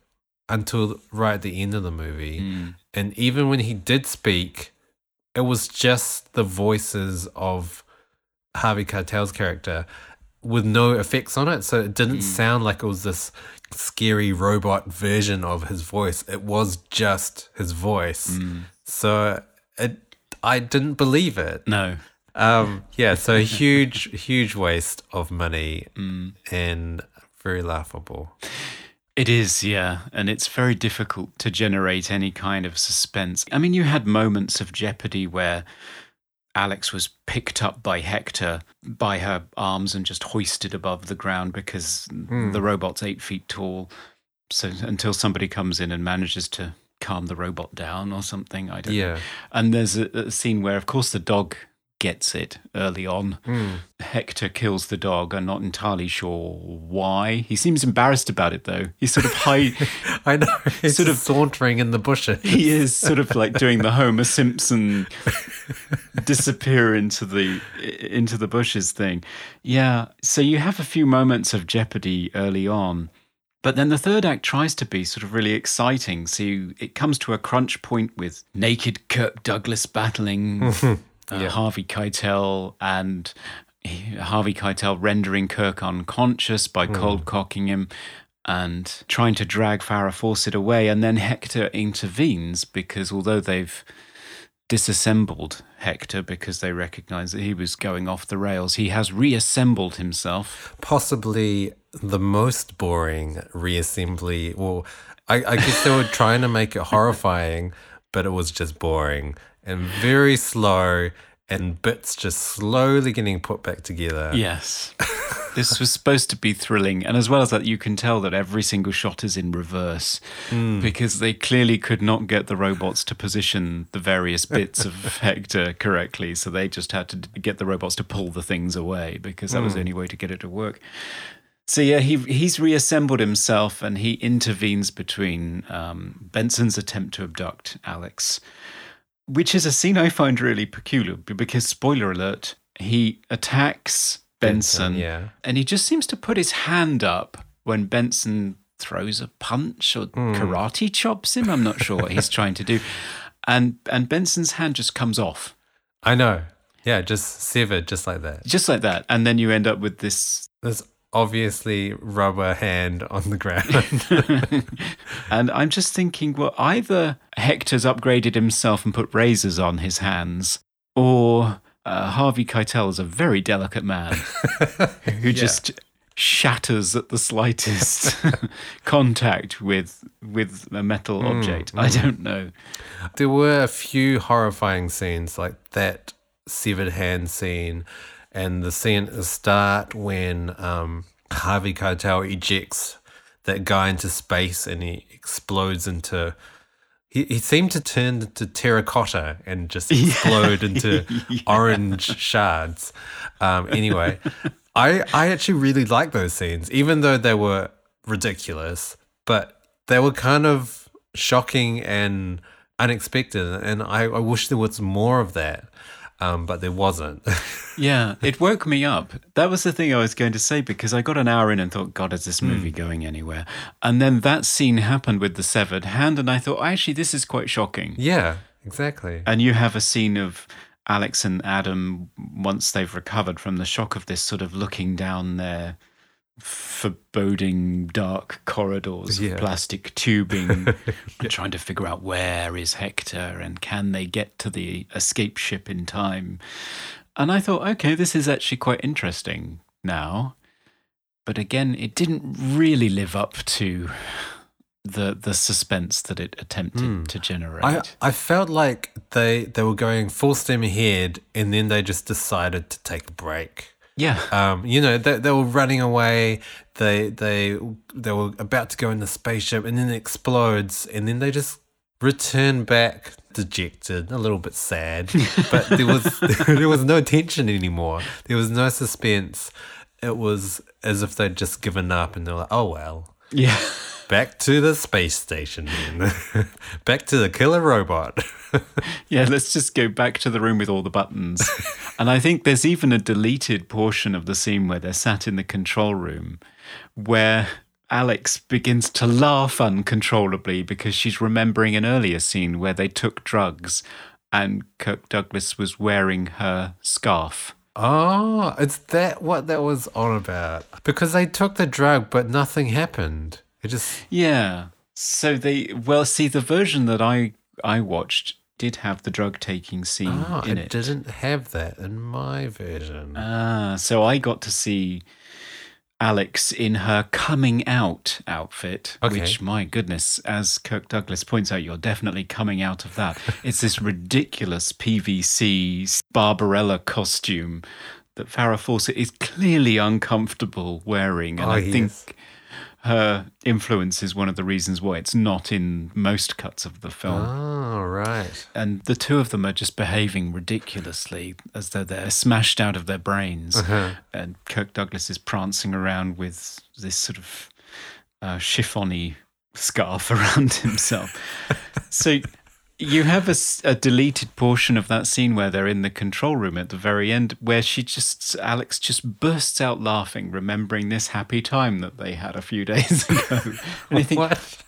until right at the end of the movie. Mm. And even when he did speak it was just the voices of Harvey Keitel's character with no effects on it so it didn't hmm. sound like it was this scary robot version of his voice it was just his voice hmm. so it I didn't believe it No. um, yeah, so a huge, huge waste of money hmm. and very laughable. It is, yeah. And it's very difficult to generate any kind of suspense. I mean, you had moments of jeopardy where Alex was picked up by Hector by her arms and just hoisted above the ground because hmm. the robot's eight feet tall. So until somebody comes in and manages to calm the robot down or something, I don't know. Yeah. And there's a, a scene where, of course, the dog gets it early on. Hmm. Hector kills the dog. I'm not entirely sure why. He seems embarrassed about it, though. He's sort of high. I know. It's Sort of- of sauntering in the bushes. he is sort of like doing the Homer Simpson disappear into the into the bushes thing. Yeah. So you have a few moments of jeopardy early on. But then the third act tries to be sort of really exciting. So you, it comes to a crunch point with naked Kirk Douglas battling hmm. Uh, Harvey Keitel and Harvey Keitel rendering Kirk unconscious by cold cocking him and trying to drag Farrah Fawcett away. And then Hector intervenes because although they've disassembled Hector because they recognize that he was going off the rails, he has reassembled himself. Possibly the most boring reassembly. Well, I, I guess they were trying to make it horrifying, but it was just boring and very slow and bits just slowly getting put back together. Yes. this was supposed to be thrilling. And as well as that, you can tell that every single shot is in reverse because they clearly could not get the robots to position the various bits of Hector correctly. So they just had to get the robots to pull the things away because that was the only way to get it to work. So yeah, he he's reassembled himself and he intervenes between um, Benson's attempt to abduct Alex, which is a scene I find really peculiar because spoiler alert, he attacks Benson, yeah. and he just seems to put his hand up when Benson throws a punch or hmm. karate chops him. I'm not sure what he's trying to do, and and Benson's hand just comes off I know. Yeah, just severed just like that. just like that, and then you end up with this There's obviously rubber hand on the ground. and I'm just thinking, well, either Hector's upgraded himself and put razors on his hands, or uh, Harvey Keitel is a very delicate man who just shatters at the slightest contact with with a metal object. I don't know. There were a few horrifying scenes like that severed hand scene and the scene at the start when um, Harvey Keitel ejects that guy into space and he explodes into. He, he seemed to turn to terracotta and just explode into orange shards. Um, anyway, I I actually really like those scenes, even though they were ridiculous, but they were kind of shocking and unexpected. And I, I wish there was more of that, um, but there wasn't. Yeah, it woke me up. That was the thing I was going to say because I got an hour in and thought, God, is this movie going anywhere? And then that scene happened with the severed hand, and I thought, actually, this is quite shocking. yeah. exactly. And you have a scene of Alex and Adam once they've recovered from the shock of this, sort of looking down their foreboding dark corridors Yeah. of plastic tubing, trying to figure out where is Hector and can they get to the escape ship in time. And I thought, okay, this is actually quite interesting now. But again, it didn't really live up to the the suspense that it attempted hmm. to generate. I, I felt like they they were going full steam ahead and then they just decided to take a break. Yeah. Um, you know, they, they were running away. They they they were about to go in the spaceship, and then it explodes, and then they just return back dejected, a little bit sad. But there was there was no tension anymore. There was no suspense. It was as if they'd just given up, and they're like, "Oh well." Yeah. Back to the space station then. Back to the killer robot. Yeah, let's just go back to the room with all the buttons. and I think there's even a deleted portion of the scene where they're sat in the control room where Alex begins to laugh uncontrollably because she's remembering an earlier scene where they took drugs and Kirk Douglas was wearing her scarf. Oh, is that what that was all about? Because they took the drug, but nothing happened. It just Yeah. So they well see the version that I I watched did have the drug taking scene oh, in it, it. didn't have that in my version. Ah, so I got to see Alex in her coming out outfit, Okay. which, my goodness, as Kirk Douglas points out, you're definitely coming out of that. it's this ridiculous PVC Barbarella costume that Farrah Fawcett is clearly uncomfortable wearing. And Oh, I think is. Her influence is one of the reasons why it's not in most cuts of the film oh, right. and the two of them are just behaving ridiculously as though they're smashed out of their brains. And Kirk Douglas is prancing around with this sort of uh, chiffony scarf around himself. so you have a deleted portion of that scene where they're in the control room at the very end, where she just Alex just bursts out laughing, remembering this happy time that they had a few days ago. And I think, What?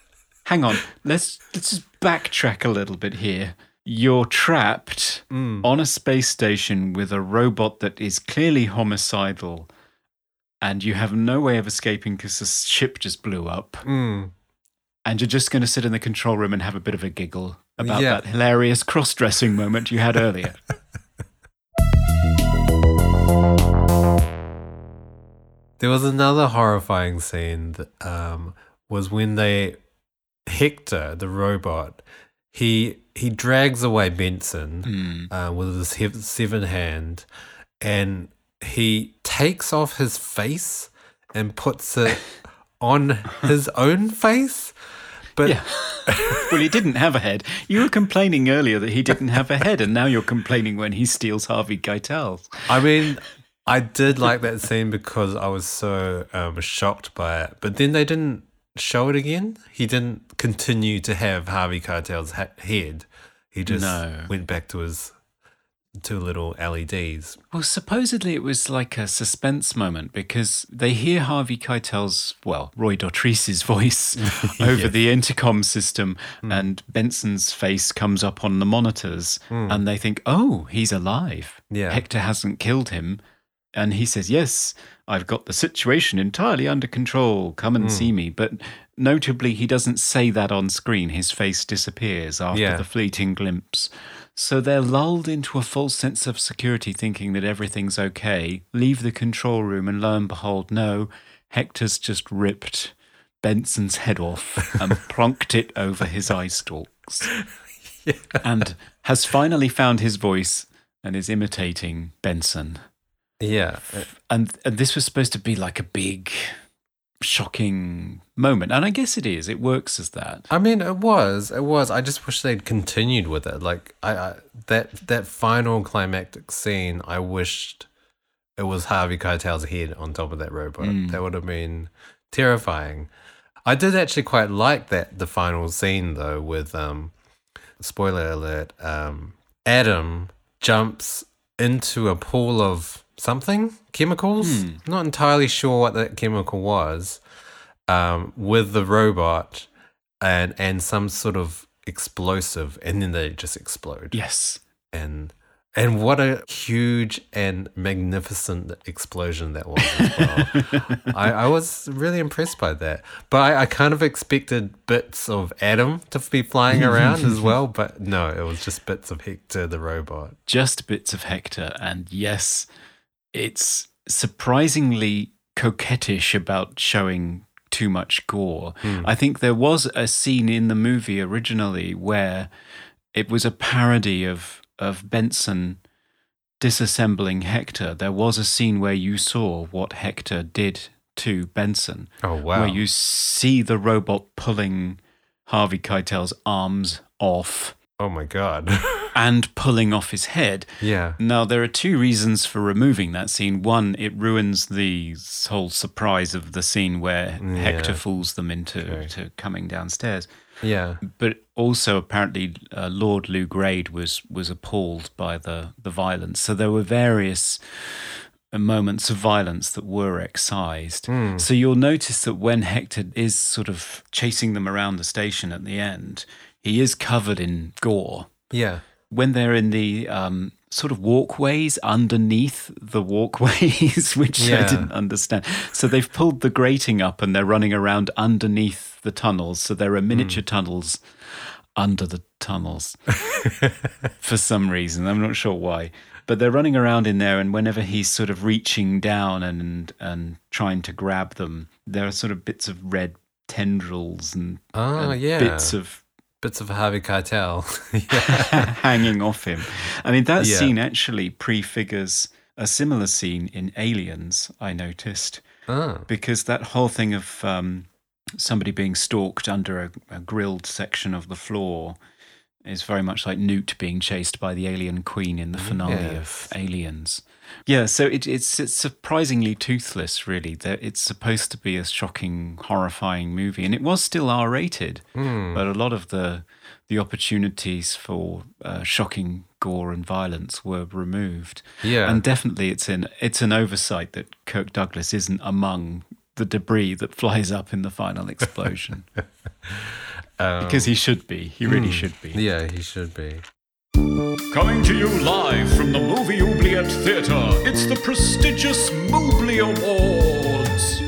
hang on let's let's just backtrack a little bit here you're trapped on a space station with a robot that is clearly homicidal and you have no way of escaping because the ship just blew up Mm. And you're just going to sit in the control room and have a bit of a giggle about Yeah. that hilarious cross-dressing moment you had earlier There was another horrifying scene that um, was when they Hector, the robot, he he drags away Benson uh, with his hev- seven hand, and he takes off his face and puts it on his own face. But yeah well he didn't have a head you were complaining earlier that he didn't have a head and now you're complaining when he steals harvey keitel's I mean, I did like that scene because I was so um, shocked by it. But then they didn't show it again. He didn't continue to have Harvey Keitel's ha- head. He just No. went back to his two little LEDs. Well, supposedly it was like a suspense moment because they hear Harvey Keitel's, well, Roy Dotrice's voice over the intercom system, hmm. and Benson's face comes up on the monitors, hmm. and they think, oh, he's alive. Yeah. Hector hasn't killed him. And he says, yes, I've got the situation entirely under control. Come and hmm. see me. But notably, he doesn't say that on screen. His face disappears after Yeah. the fleeting glimpse. So they're lulled into a false sense of security, thinking that everything's okay, leave the control room, and lo and behold, no, Hector's just ripped Benson's head off and plonked it over his eye stalks. And has finally found his voice and is imitating Benson. Yeah. And, and this was supposed to be like a big, shocking moment. And I guess it is. It works as that. I mean, it was. It was. I just wish they'd continued with it. Like I, I that that final climactic scene. I wished it was Harvey Keitel's head on top of that robot. That would have been terrifying. I did actually quite like that the final scene though, with um, spoiler alert, um, Adam jumps into a pool of something chemicals. Not entirely sure what that chemical was um, with the robot and and some sort of explosive and then they just explode. Yes. And and what a huge and magnificent explosion that was as well. I, I was really impressed by that. But I, I kind of expected bits of Adam to be flying around as well, but no, it was just bits of Hector the robot. Just bits of Hector. And yes, it's surprisingly coquettish about showing too much gore. Hmm. I think there was a scene in the movie originally where it was a parody of of Benson disassembling Hector. There was a scene where you saw what Hector did to Benson. Oh, wow. Where you see the robot pulling Harvey Keitel's arms off Oh my God. and pulling off his head. yeah. Now, there are two reasons for removing that scene. One, it ruins the whole surprise of the scene where Hector fools them into Okay. to coming downstairs. Yeah. But also, apparently, uh, Lord Lew Grade was was appalled by the the violence. So there were various uh, moments of violence that were excised. So you'll notice that when Hector is sort of chasing them around the station at the end, he is covered in gore Yeah. When they're in the um, sort of walkways underneath the walkways, which Yeah. I didn't understand. So they've pulled the grating up and they're running around underneath the tunnels. So there are miniature tunnels under the tunnels for some reason. I'm not sure why. But they're running around in there, and whenever he's sort of reaching down and and trying to grab them, there are sort of bits of red tendrils and, Oh, and yeah. bits of Bits of Harvey Keitel. hanging off him. I mean, that Yeah. scene actually prefigures a similar scene in Aliens, I noticed, Oh. because that whole thing of um, somebody being stalked under a, a grilled section of the floor is very much like Newt being chased by the alien queen in the finale Yes. of Aliens. Yeah, so it, it's it's surprisingly toothless, really. That it's supposed to be a shocking, horrifying movie, and it was still R rated, Hmm. but a lot of the the opportunities for uh, shocking gore and violence were removed. Yeah. and definitely it's an it's an oversight that Kirk Douglas isn't among the debris that flies up in the final explosion because he should be. He really should be. Yeah, he should be. Coming to you live from the Movie Oubliette Theatre, it's the prestigious Mobley Awards.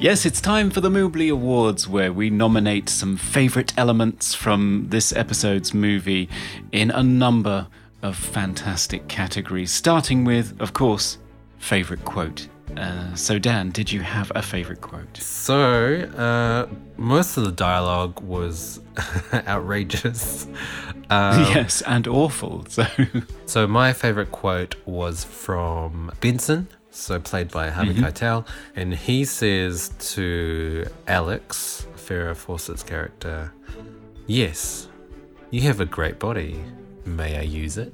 Yes, it's time for the Mobley Awards, where we nominate some favourite elements from this episode's movie in a number of fantastic categories, starting with, of course, favourite quote. Uh, so, Dan, did you have a favourite quote? So, uh, most of the dialogue was outrageous. Um, yes, and awful. So, So, my favorite quote was from Benson, so played by Harvey Keitel, and he says to Alex, Farrah Fawcett's character, Yes, you have a great body. May I use it?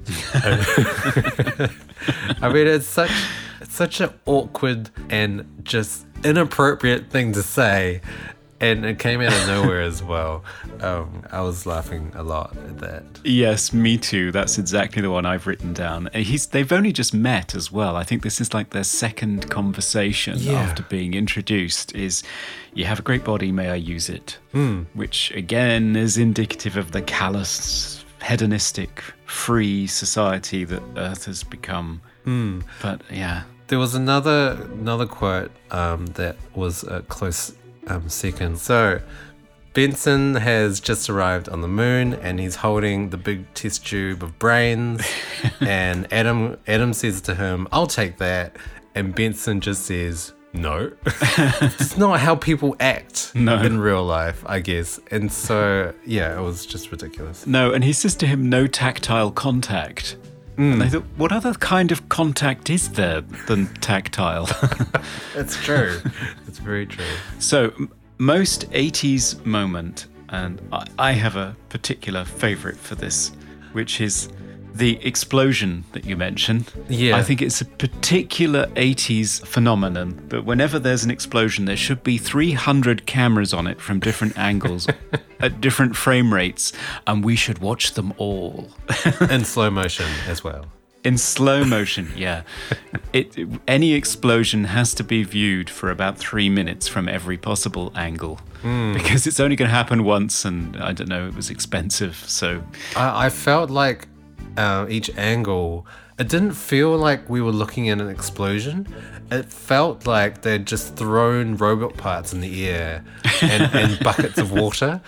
I mean, it's such such an awkward and just inappropriate thing to say, and it came out of nowhere as well. Um, I was laughing a lot at that. yes, me too. That's exactly the one I've written down. Uh, He's, they've only just met as well. I think this is like their second conversation Yeah. after being introduced is, you have a great body, may I use it? Which again is indicative of the callous, hedonistic, free society that Earth has become. But yeah. There was another another quote um, that was a close um, second. So Benson has just arrived on the moon and he's holding the big test tube of brains. and Adam Adam says to him, "I'll take that," and Benson just says. No, it's not how people act No. in real life, I guess. And so, yeah, it was just ridiculous. No, and he says to him, no tactile contact. Mm. And I thought, what other kind of contact is there than tactile? It's true. it's very true. So, m- most 80s moment, and I, I have a particular favorite for this, which is the explosion that you mentioned. Yeah. I think it's a particular 80s phenomenon that whenever there's an explosion, there should be 300 cameras on it from different angles at different frame rates, and we should watch them all. In slow motion as well. In slow motion, yeah. It, any explosion has to be viewed for about three minutes from every possible angle. Hmm. because it's only going to happen once, and I don't know, it was expensive. So I, I felt like uh, each angle, it didn't feel like we were looking at an explosion. It felt like they'd just thrown robot parts in the air and, and buckets of water.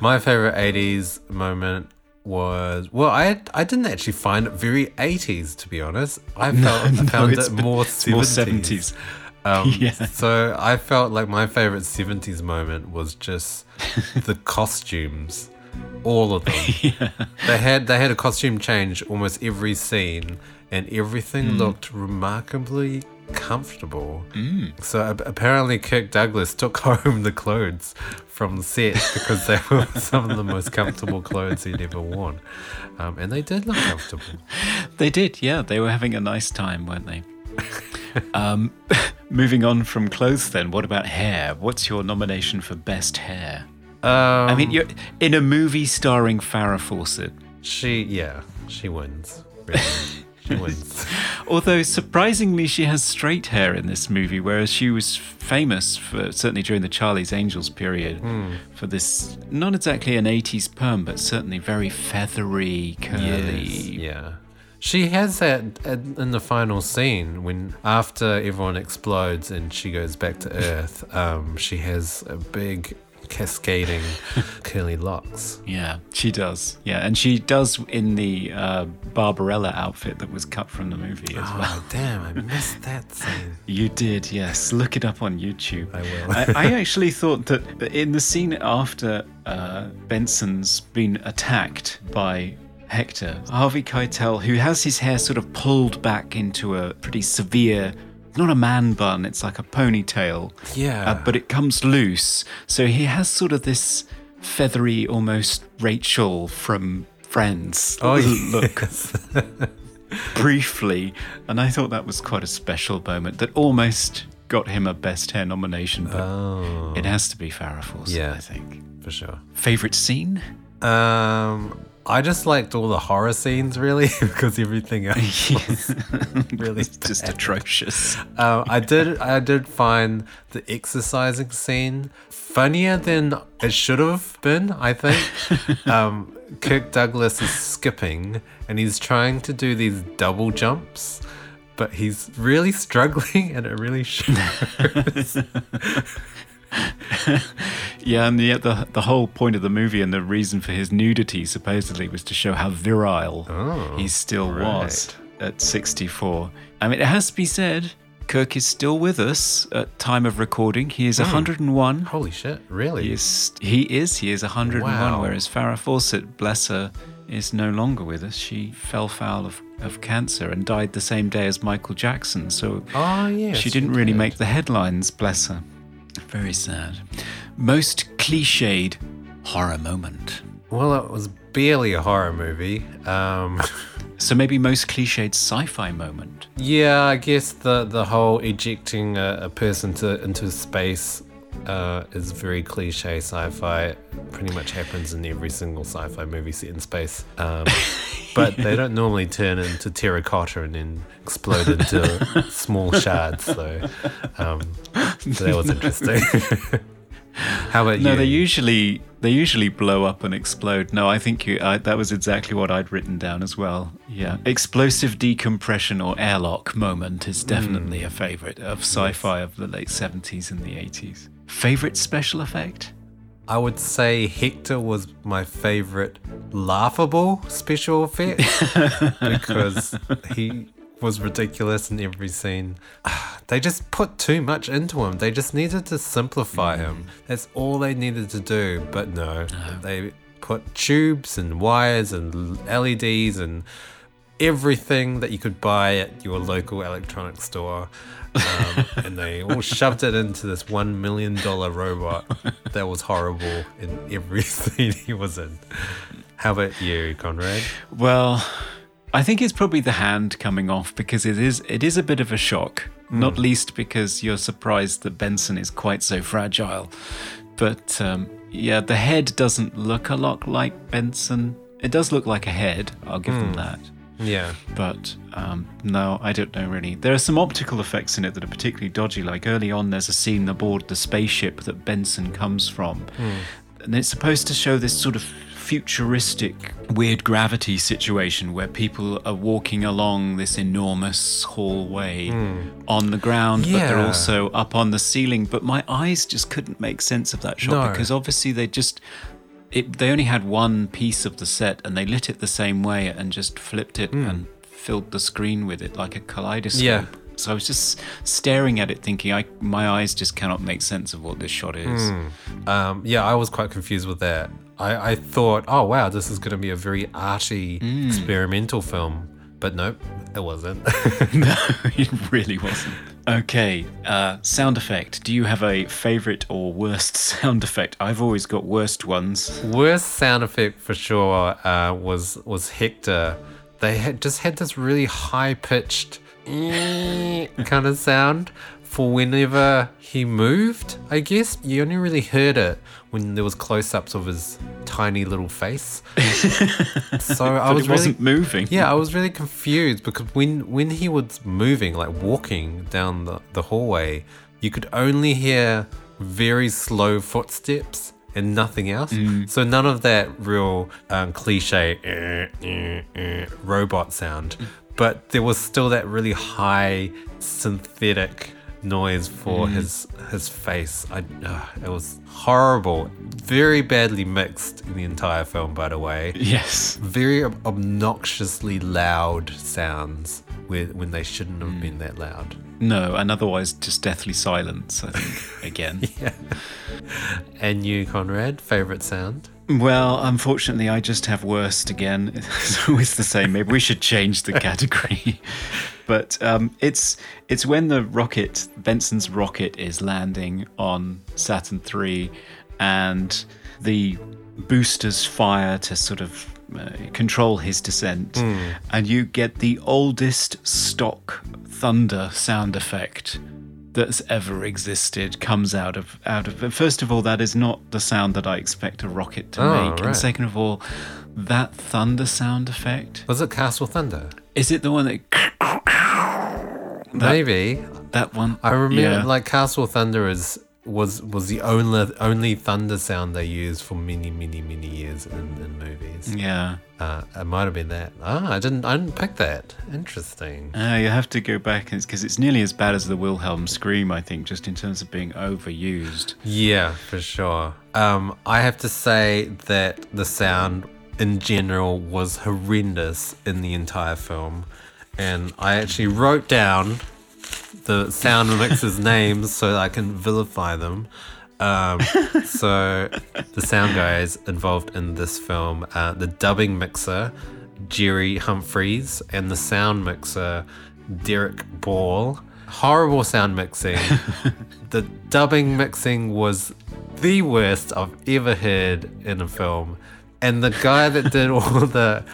My favorite 80s moment was well I I didn't actually find it very 80s to be honest I felt I found it more it's more 70s, 70s. Um, Yeah. so I felt like my favorite 70s moment was just the costumes all of them yeah. they had they had a costume change almost every scene and everything Hmm. looked remarkably comfortable so a- apparently kirk douglas took home the clothes from the set because they were some of the most comfortable clothes he'd ever worn um, and they did look comfortable They did, yeah. They were having a nice time, weren't they? um, moving on from clothes, then, what about hair? What's your nomination for best hair? Um, I mean, you're in a movie starring Farrah Fawcett. she yeah she wins really. she wins Although surprisingly, she has straight hair in this movie, whereas she was famous for certainly during the Charlie's Angels period for this not exactly an 80s perm, but certainly very feathery, curly. Yes, yeah. She has that in the final scene when after everyone explodes and she goes back to Earth. Um, she has a big cascading curly locks. Yeah, she does. Yeah, and she does in the uh, Barbarella outfit that was cut from the movie as well. Oh damn! I missed that scene. You did, yes. Look it up on YouTube. I will. I, I actually thought that in the scene after uh, Benson's been attacked by Hector, Harvey Keitel, who has his hair sort of pulled back into a pretty severe, not a man bun, it's like a ponytail. Yeah. Uh, but it comes loose. So he has sort of this feathery, almost Rachel from Friends Oh, look briefly. And I thought that was quite a special moment that almost got him a Best Hair nomination. But Oh, it has to be Farrah Fawcett, Yeah. I think. for sure. Favorite scene? Um, I just liked all the horror scenes really because everything else was really just atrocious. Um, I did. I did find the exercising scene funnier than it should have been. I think. Um, Kirk Douglas is skipping and he's trying to do these double jumps, but he's really struggling, and it really shows. Yeah, and yet the the whole point of the movie and the reason for his nudity supposedly was to show how virile Oh, he still was at 64. I mean, it has to be said, Kirk is still with us at time of recording. He is hmm. 101. Holy shit! Really? He is. He is. He is 101. Wow. Whereas Farrah Fawcett, bless her, is no longer with us. She fell foul of, of cancer and died the same day as Michael Jackson. So Oh yes. she didn't really did. make the headlines. Bless her. Very sad. Most cliched horror moment. Well, it was barely a horror movie. Um, So maybe most cliched sci-fi moment. Yeah, I guess the the whole ejecting a, a person to into space uh, is very cliche sci-fi. Pretty much happens in every single sci-fi movie set in space. Um, but they don't normally turn into terracotta and then explode into small shards. So, um, so that was interesting. How about No, you? they usually they usually blow up and explode. No, I think you, I, that was exactly what I'd written down as well. Yeah, explosive decompression or airlock moment is definitely a favorite of sci-fi of the late seventies and the eighties. Favorite special effect? I would say Hector was my favorite laughable special effect because he was ridiculous in every scene. They just put too much into him. They just needed to simplify him. Mm. That's all they needed to do. But no, they put tubes and wires and LEDs and everything that you could buy at your local electronics store. Um, and they all shoved it into this one million dollar robot that was horrible in every scene he was in. How about you, Conrad? Well, I think it's probably the hand coming off because it is it is a bit of a shock. Not least because you're surprised that Benson is quite so fragile. But um, yeah, the head doesn't look a lot like Benson. It does look like a head. I'll give them that. Yeah. But um, no, I don't know really. There are some optical effects in it that are particularly dodgy. Like early on, there's a scene aboard the spaceship that Benson comes from, and it's supposed to show this sort of futuristic weird gravity situation where people are walking along this enormous hallway on the ground but they're also up on the ceiling but my eyes just couldn't make sense of that shot No. because obviously they just it, they only had one piece of the set and they lit it the same way and just flipped it hmm. and filled the screen with it like a kaleidoscope. Yeah. So I was just staring at it thinking I my eyes just cannot make sense of what this shot is. Hmm. Um, yeah, I was quite confused with that. I, I thought, oh wow, this is going to be a very arty hmm. experimental film, but nope, it wasn't. no, it really wasn't. Okay, uh, sound effect. Do you have a favorite or worst sound effect? I've always got worst ones. Worst sound effect for sure uh, was was Hector. They had just had this really high pitched kind of sound for whenever he moved. I guess you only really heard it when there was close ups of his tiny little face. so I was really wasn't moving. Yeah, I was really confused because when when he was moving, like walking down the, the hallway, you could only hear very slow footsteps and nothing else. So none of that real um, cliche eh, eh, eh, robot sound, but there was still that really high synthetic noise for his his face. I uh, it was horrible, very badly mixed in the entire film. By the way, Yes. very ob- obnoxiously loud sounds where, when they shouldn't have been that loud. No, and otherwise just deathly silence, I think, again. And you, Conrad, favorite sound? Well, unfortunately, I just have worst again. It's always the same. Maybe we should change the category. But um, it's it's when the rocket, Benson's rocket, is landing on Saturn three, and the boosters fire to sort of uh, control his descent, and you get the oldest stock thunder sound effect that's ever existed comes out of out of first of all that is not the sound that I expect a rocket to Oh, make right. and second of all that thunder sound effect Was it Castle Thunder? is it the one that Maybe. that one I remember Yeah. like Castle Thunder is was was the only only thunder sound they used for many many many years in, in movies. yeah Uh, it might have been that. Ah, I didn't I didn't pick that. Interesting. uh, you have to go back because it's nearly as bad as the Wilhelm scream I think just in terms of being overused Yeah, for sure. Um, I have to say that the sound in general was horrendous in the entire film. And I actually wrote down the sound mixers' names so that I can vilify them. Um, so the sound guys involved in this film, uh, the dubbing mixer, Gerry Humphreys, and the sound mixer, Derek Ball. Horrible sound mixing. the dubbing mixing was the worst I've ever heard in a film. And the guy that did all the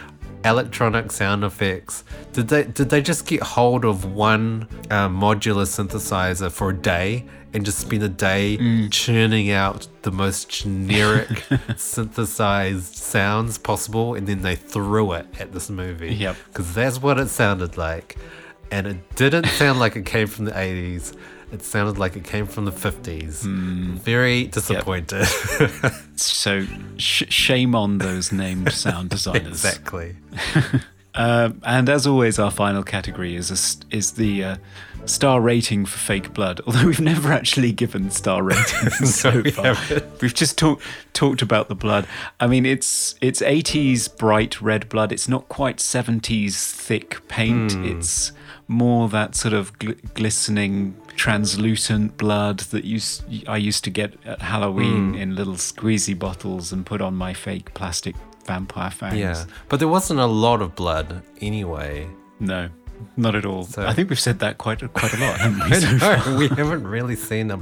electronic sound effects, did they did they just get hold of one uh, modular synthesizer for a day and just spend a day churning out the most generic synthesized sounds possible, and then they threw it at this movie? Yep. because that's what it sounded like. And it didn't sound like it came from the 80s. It sounded like it came from the 50s. Very disappointed. so sh- shame on those named sound designers exactly. Um, and as always, our final category is a, is the uh, star rating for fake blood. Although we've never actually given star ratings so we far, haven't. we've just talked talked about the blood. I mean, it's it's 80s bright red blood. It's not quite 70s thick paint. It's more that sort of gl- glistening, translucent blood that used I used to get at Halloween hmm. in little squeezy bottles and put on my fake plastic vampire fangs. Yeah. But there wasn't a lot of blood anyway. No, not at all. So- I think we've said that quite quite a lot, haven't we? so no, we haven't really seen a,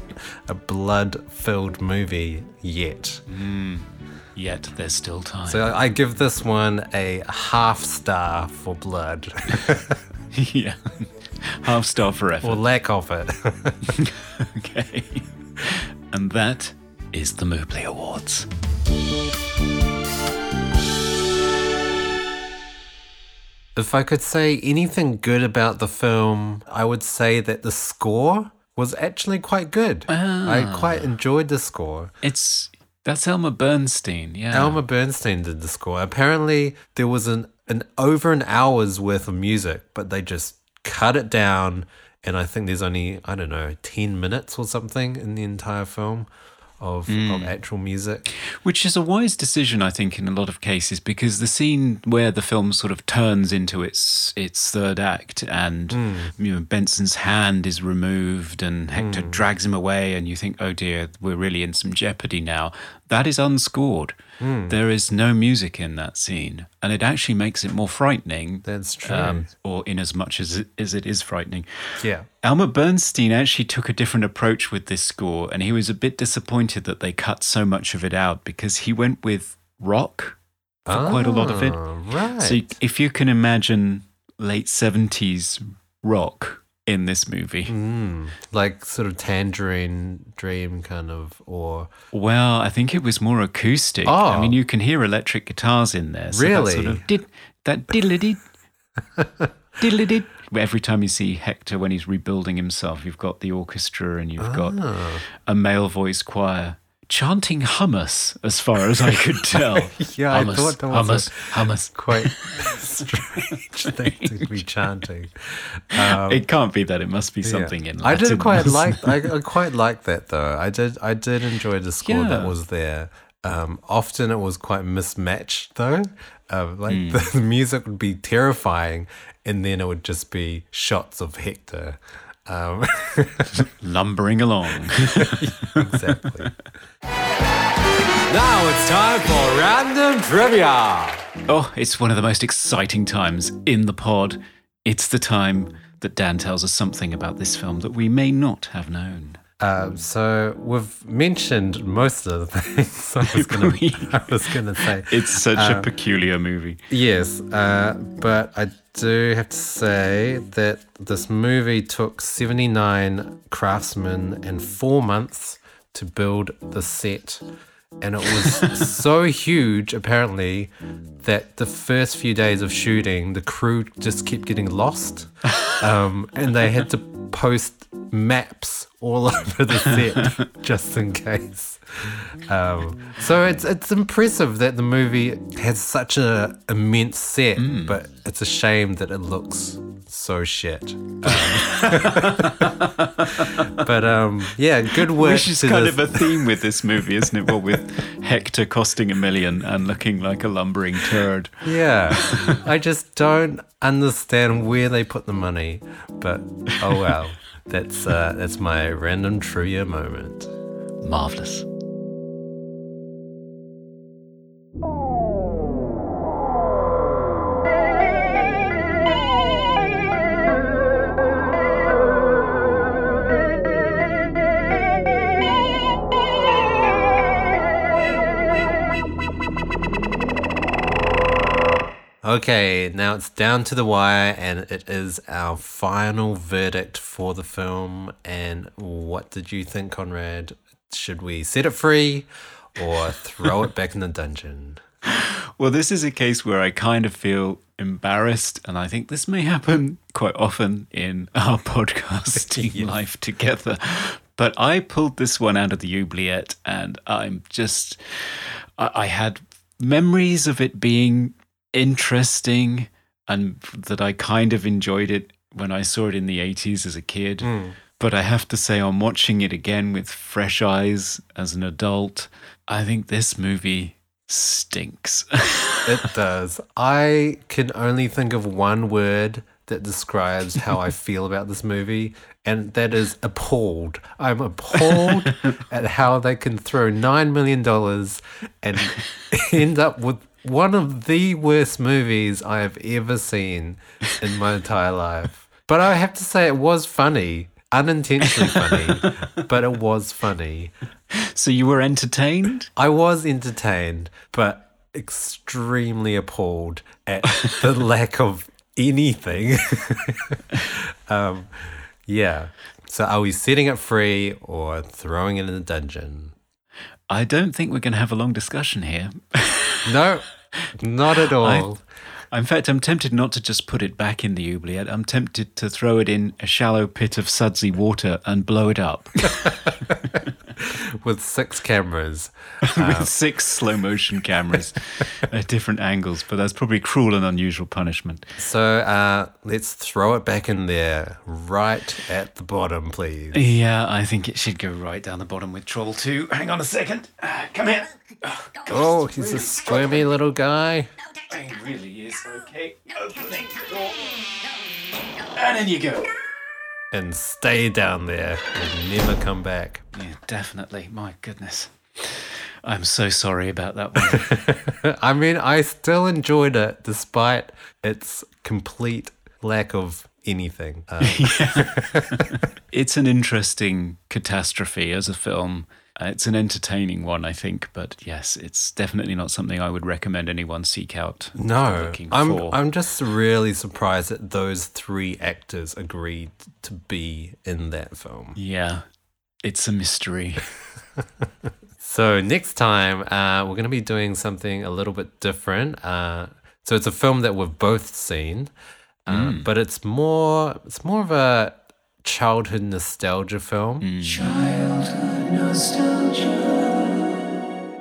a blood filled movie yet. Hmm, yet there's still time. So I give this one a half star for blood, yeah, half star for effort. or lack of it. okay, and that is the Mobley Awards. If I could say anything good about the film, I would say that the score was actually quite good. I ah. quite enjoyed the score. It's that's Elmer Bernstein. Yeah. Elmer Bernstein did the score. Apparently, there was an, an over an hour's worth of music, but they just cut it down. And I think there's only, I don't know, 10 minutes or something in the entire film of, of hmm. actual music. Which is a wise decision, I think, in a lot of cases, because the scene where the film sort of turns into its its third act, and hmm. you know Benson's hand is removed, and Hector hmm. drags him away, and you think, oh dear, we're really in some jeopardy now. That is unscored. There is no music in that scene, and it actually makes it more frightening. That's true. Um, or in as much as it, as it is frightening. yeah. Elmer Bernstein actually took a different approach with this score, and he was a bit disappointed that they cut so much of it out because he went with rock for quite a lot of it. Ah, Right. So if you can imagine late 70s rock in this movie, Mm, like sort of tangerine dream kind of, or well, I think it was more acoustic. Oh. I Oh. mean, you can hear electric guitars in there. So that sort Really? of did, that diddly diddly Every time you see Hector when he's rebuilding himself, you've got the orchestra and you've got Ah. a male voice choir chanting hummus, as far as I could tell. Yeah, I hummus, thought that was a- hummus, hummus. quite strange thing to be chanting. Um, it can't be that. It must be Yeah. something in I did quite like. I, I quite like that though. I did. I did enjoy the score that was there. Um, often it was quite mismatched though. Um, like Hmm. the, the music would be terrifying, and then it would just be shots of Hector. Um, lumbering along. exactly. now it's time for random trivia. Oh, it's one of the most exciting times in the pod. It's the time that Dan tells us something about this film that we may not have known. Um, so we've mentioned most of the things I was. I gonna say. It's such Uh, a peculiar movie. Yes, uh, but I do have to say that this movie took 79 craftsmen and four months to build the set. And it was so huge, apparently, that the first few days of shooting, the crew just kept getting lost. Um, and they had to post maps all over the set just in case. Um, so it's it's impressive that the movie has such an immense set, but it's a shame that it looks so shit. Um, but um, yeah, good work. Which is kind this- of a theme with this movie, isn't it? Well, with Hector costing a million and looking like a lumbering turd. yeah. I just don't understand where they put the money, but oh well. That's uh, that's my random trivia moment. Marvelous. Okay, now it's down to the wire, and it is our final verdict for the film. And what did you think, Conrad? Should we set it free or throw it back in the dungeon? Well, this is a case where I kind of feel embarrassed, and I think this may happen quite often in our podcasting life together. But I pulled this one out of the oubliette, and I'm just, I, I had memories of it being interesting and that I kind of enjoyed it when I saw it in the 80s as a kid. Hmm. But I have to say, on watching it again with fresh eyes as an adult, I think this movie stinks. It does. I can only think of one word that describes how I feel about this movie, and that is appalled. I'm appalled at how they can throw $9 million and end up with one of the worst movies I have ever seen in my entire life. But I have to say, it was funny. Unintentionally funny, but it was funny. so you were entertained? I was entertained, but extremely appalled at the lack of anything. um, yeah. So are we setting it free or throwing it in the dungeon? I don't think we're going to have a long discussion here. No, not at all. In fact, I'm tempted not to just put it back in the oubliette. I'm tempted to throw it in a shallow pit of sudsy water and blow it up With six cameras. with six slow motion cameras at different angles. But that's probably cruel and unusual punishment. So uh, let's throw it back in there, right at the bottom, please. Yeah, I think it should go right down the bottom with Troll 2. Hang on a second. Uh, come here. Oh, Oh, he's a squirmy little guy. He really is. Okay, opening the door. And in you go. And stay down there and never come back. Yeah, definitely. My goodness. I'm so sorry about that one. I mean, I still enjoyed it despite its complete lack of anything. Uh, it's an interesting catastrophe as a film. Uh, it's an entertaining one, I think, but yes, it's definitely not something I would recommend anyone seek out. no, looking I'm for. I'm just really surprised that those three actors agreed to be in that film. Yeah, it's a mystery. So next time, uh, we're going to be doing something a little bit different. Uh, so it's a film that we've both seen, uh, but it's more it's more of a childhood nostalgia film.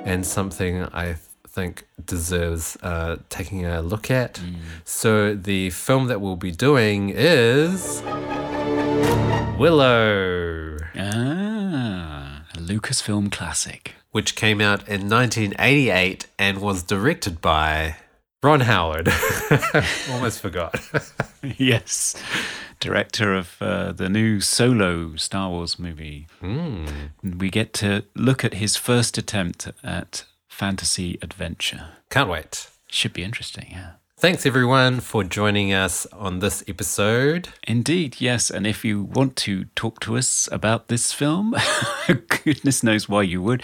And something I th- think deserves uh, taking a look at. So the film that we'll be doing is Willow, Ah, a Lucasfilm classic. which came out in 1988 and was directed by Ron Howard. Almost forgot. yes, director of uh, the new Solo Star Wars movie. Hmm. We get to look at his first attempt at fantasy adventure. Can't wait. Should be interesting, yeah. Thanks everyone for joining us on this episode. Indeed, yes. And if you want to talk to us about this film, goodness knows why you would,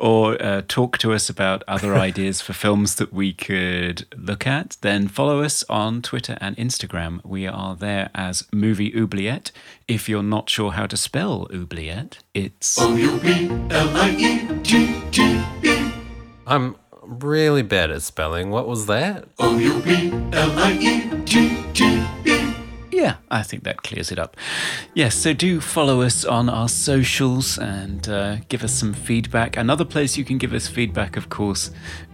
or uh, talk to us about other ideas for films that we could look at, then follow us on Twitter and Instagram. We are there as Movie Oubliette. If you're not sure how to spell oubliette, it's O U B L I E T T E. I'm really bad at spelling. What was that? O U B L I E T T E. Yeah, I think that clears it up. Yes, so do follow us on our socials and uh, give us some feedback. Another place you can give us feedback, of course,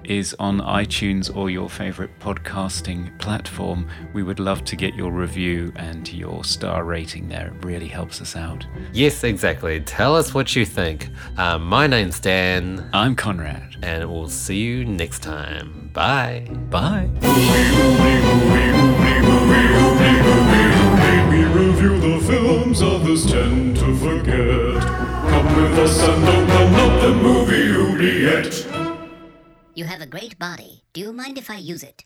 is on iTunes or your favorite podcasting platform. We would love to get your review and your star rating there. It really helps us out. Yes, exactly. Tell us what you think. Uh, my name's Dan, I'm Conrad. and we'll see you next time. Bye. Bye. We review the films others tend to forget. Come with us and open up the movie oubliette. You have a great body. Do you mind if I use it?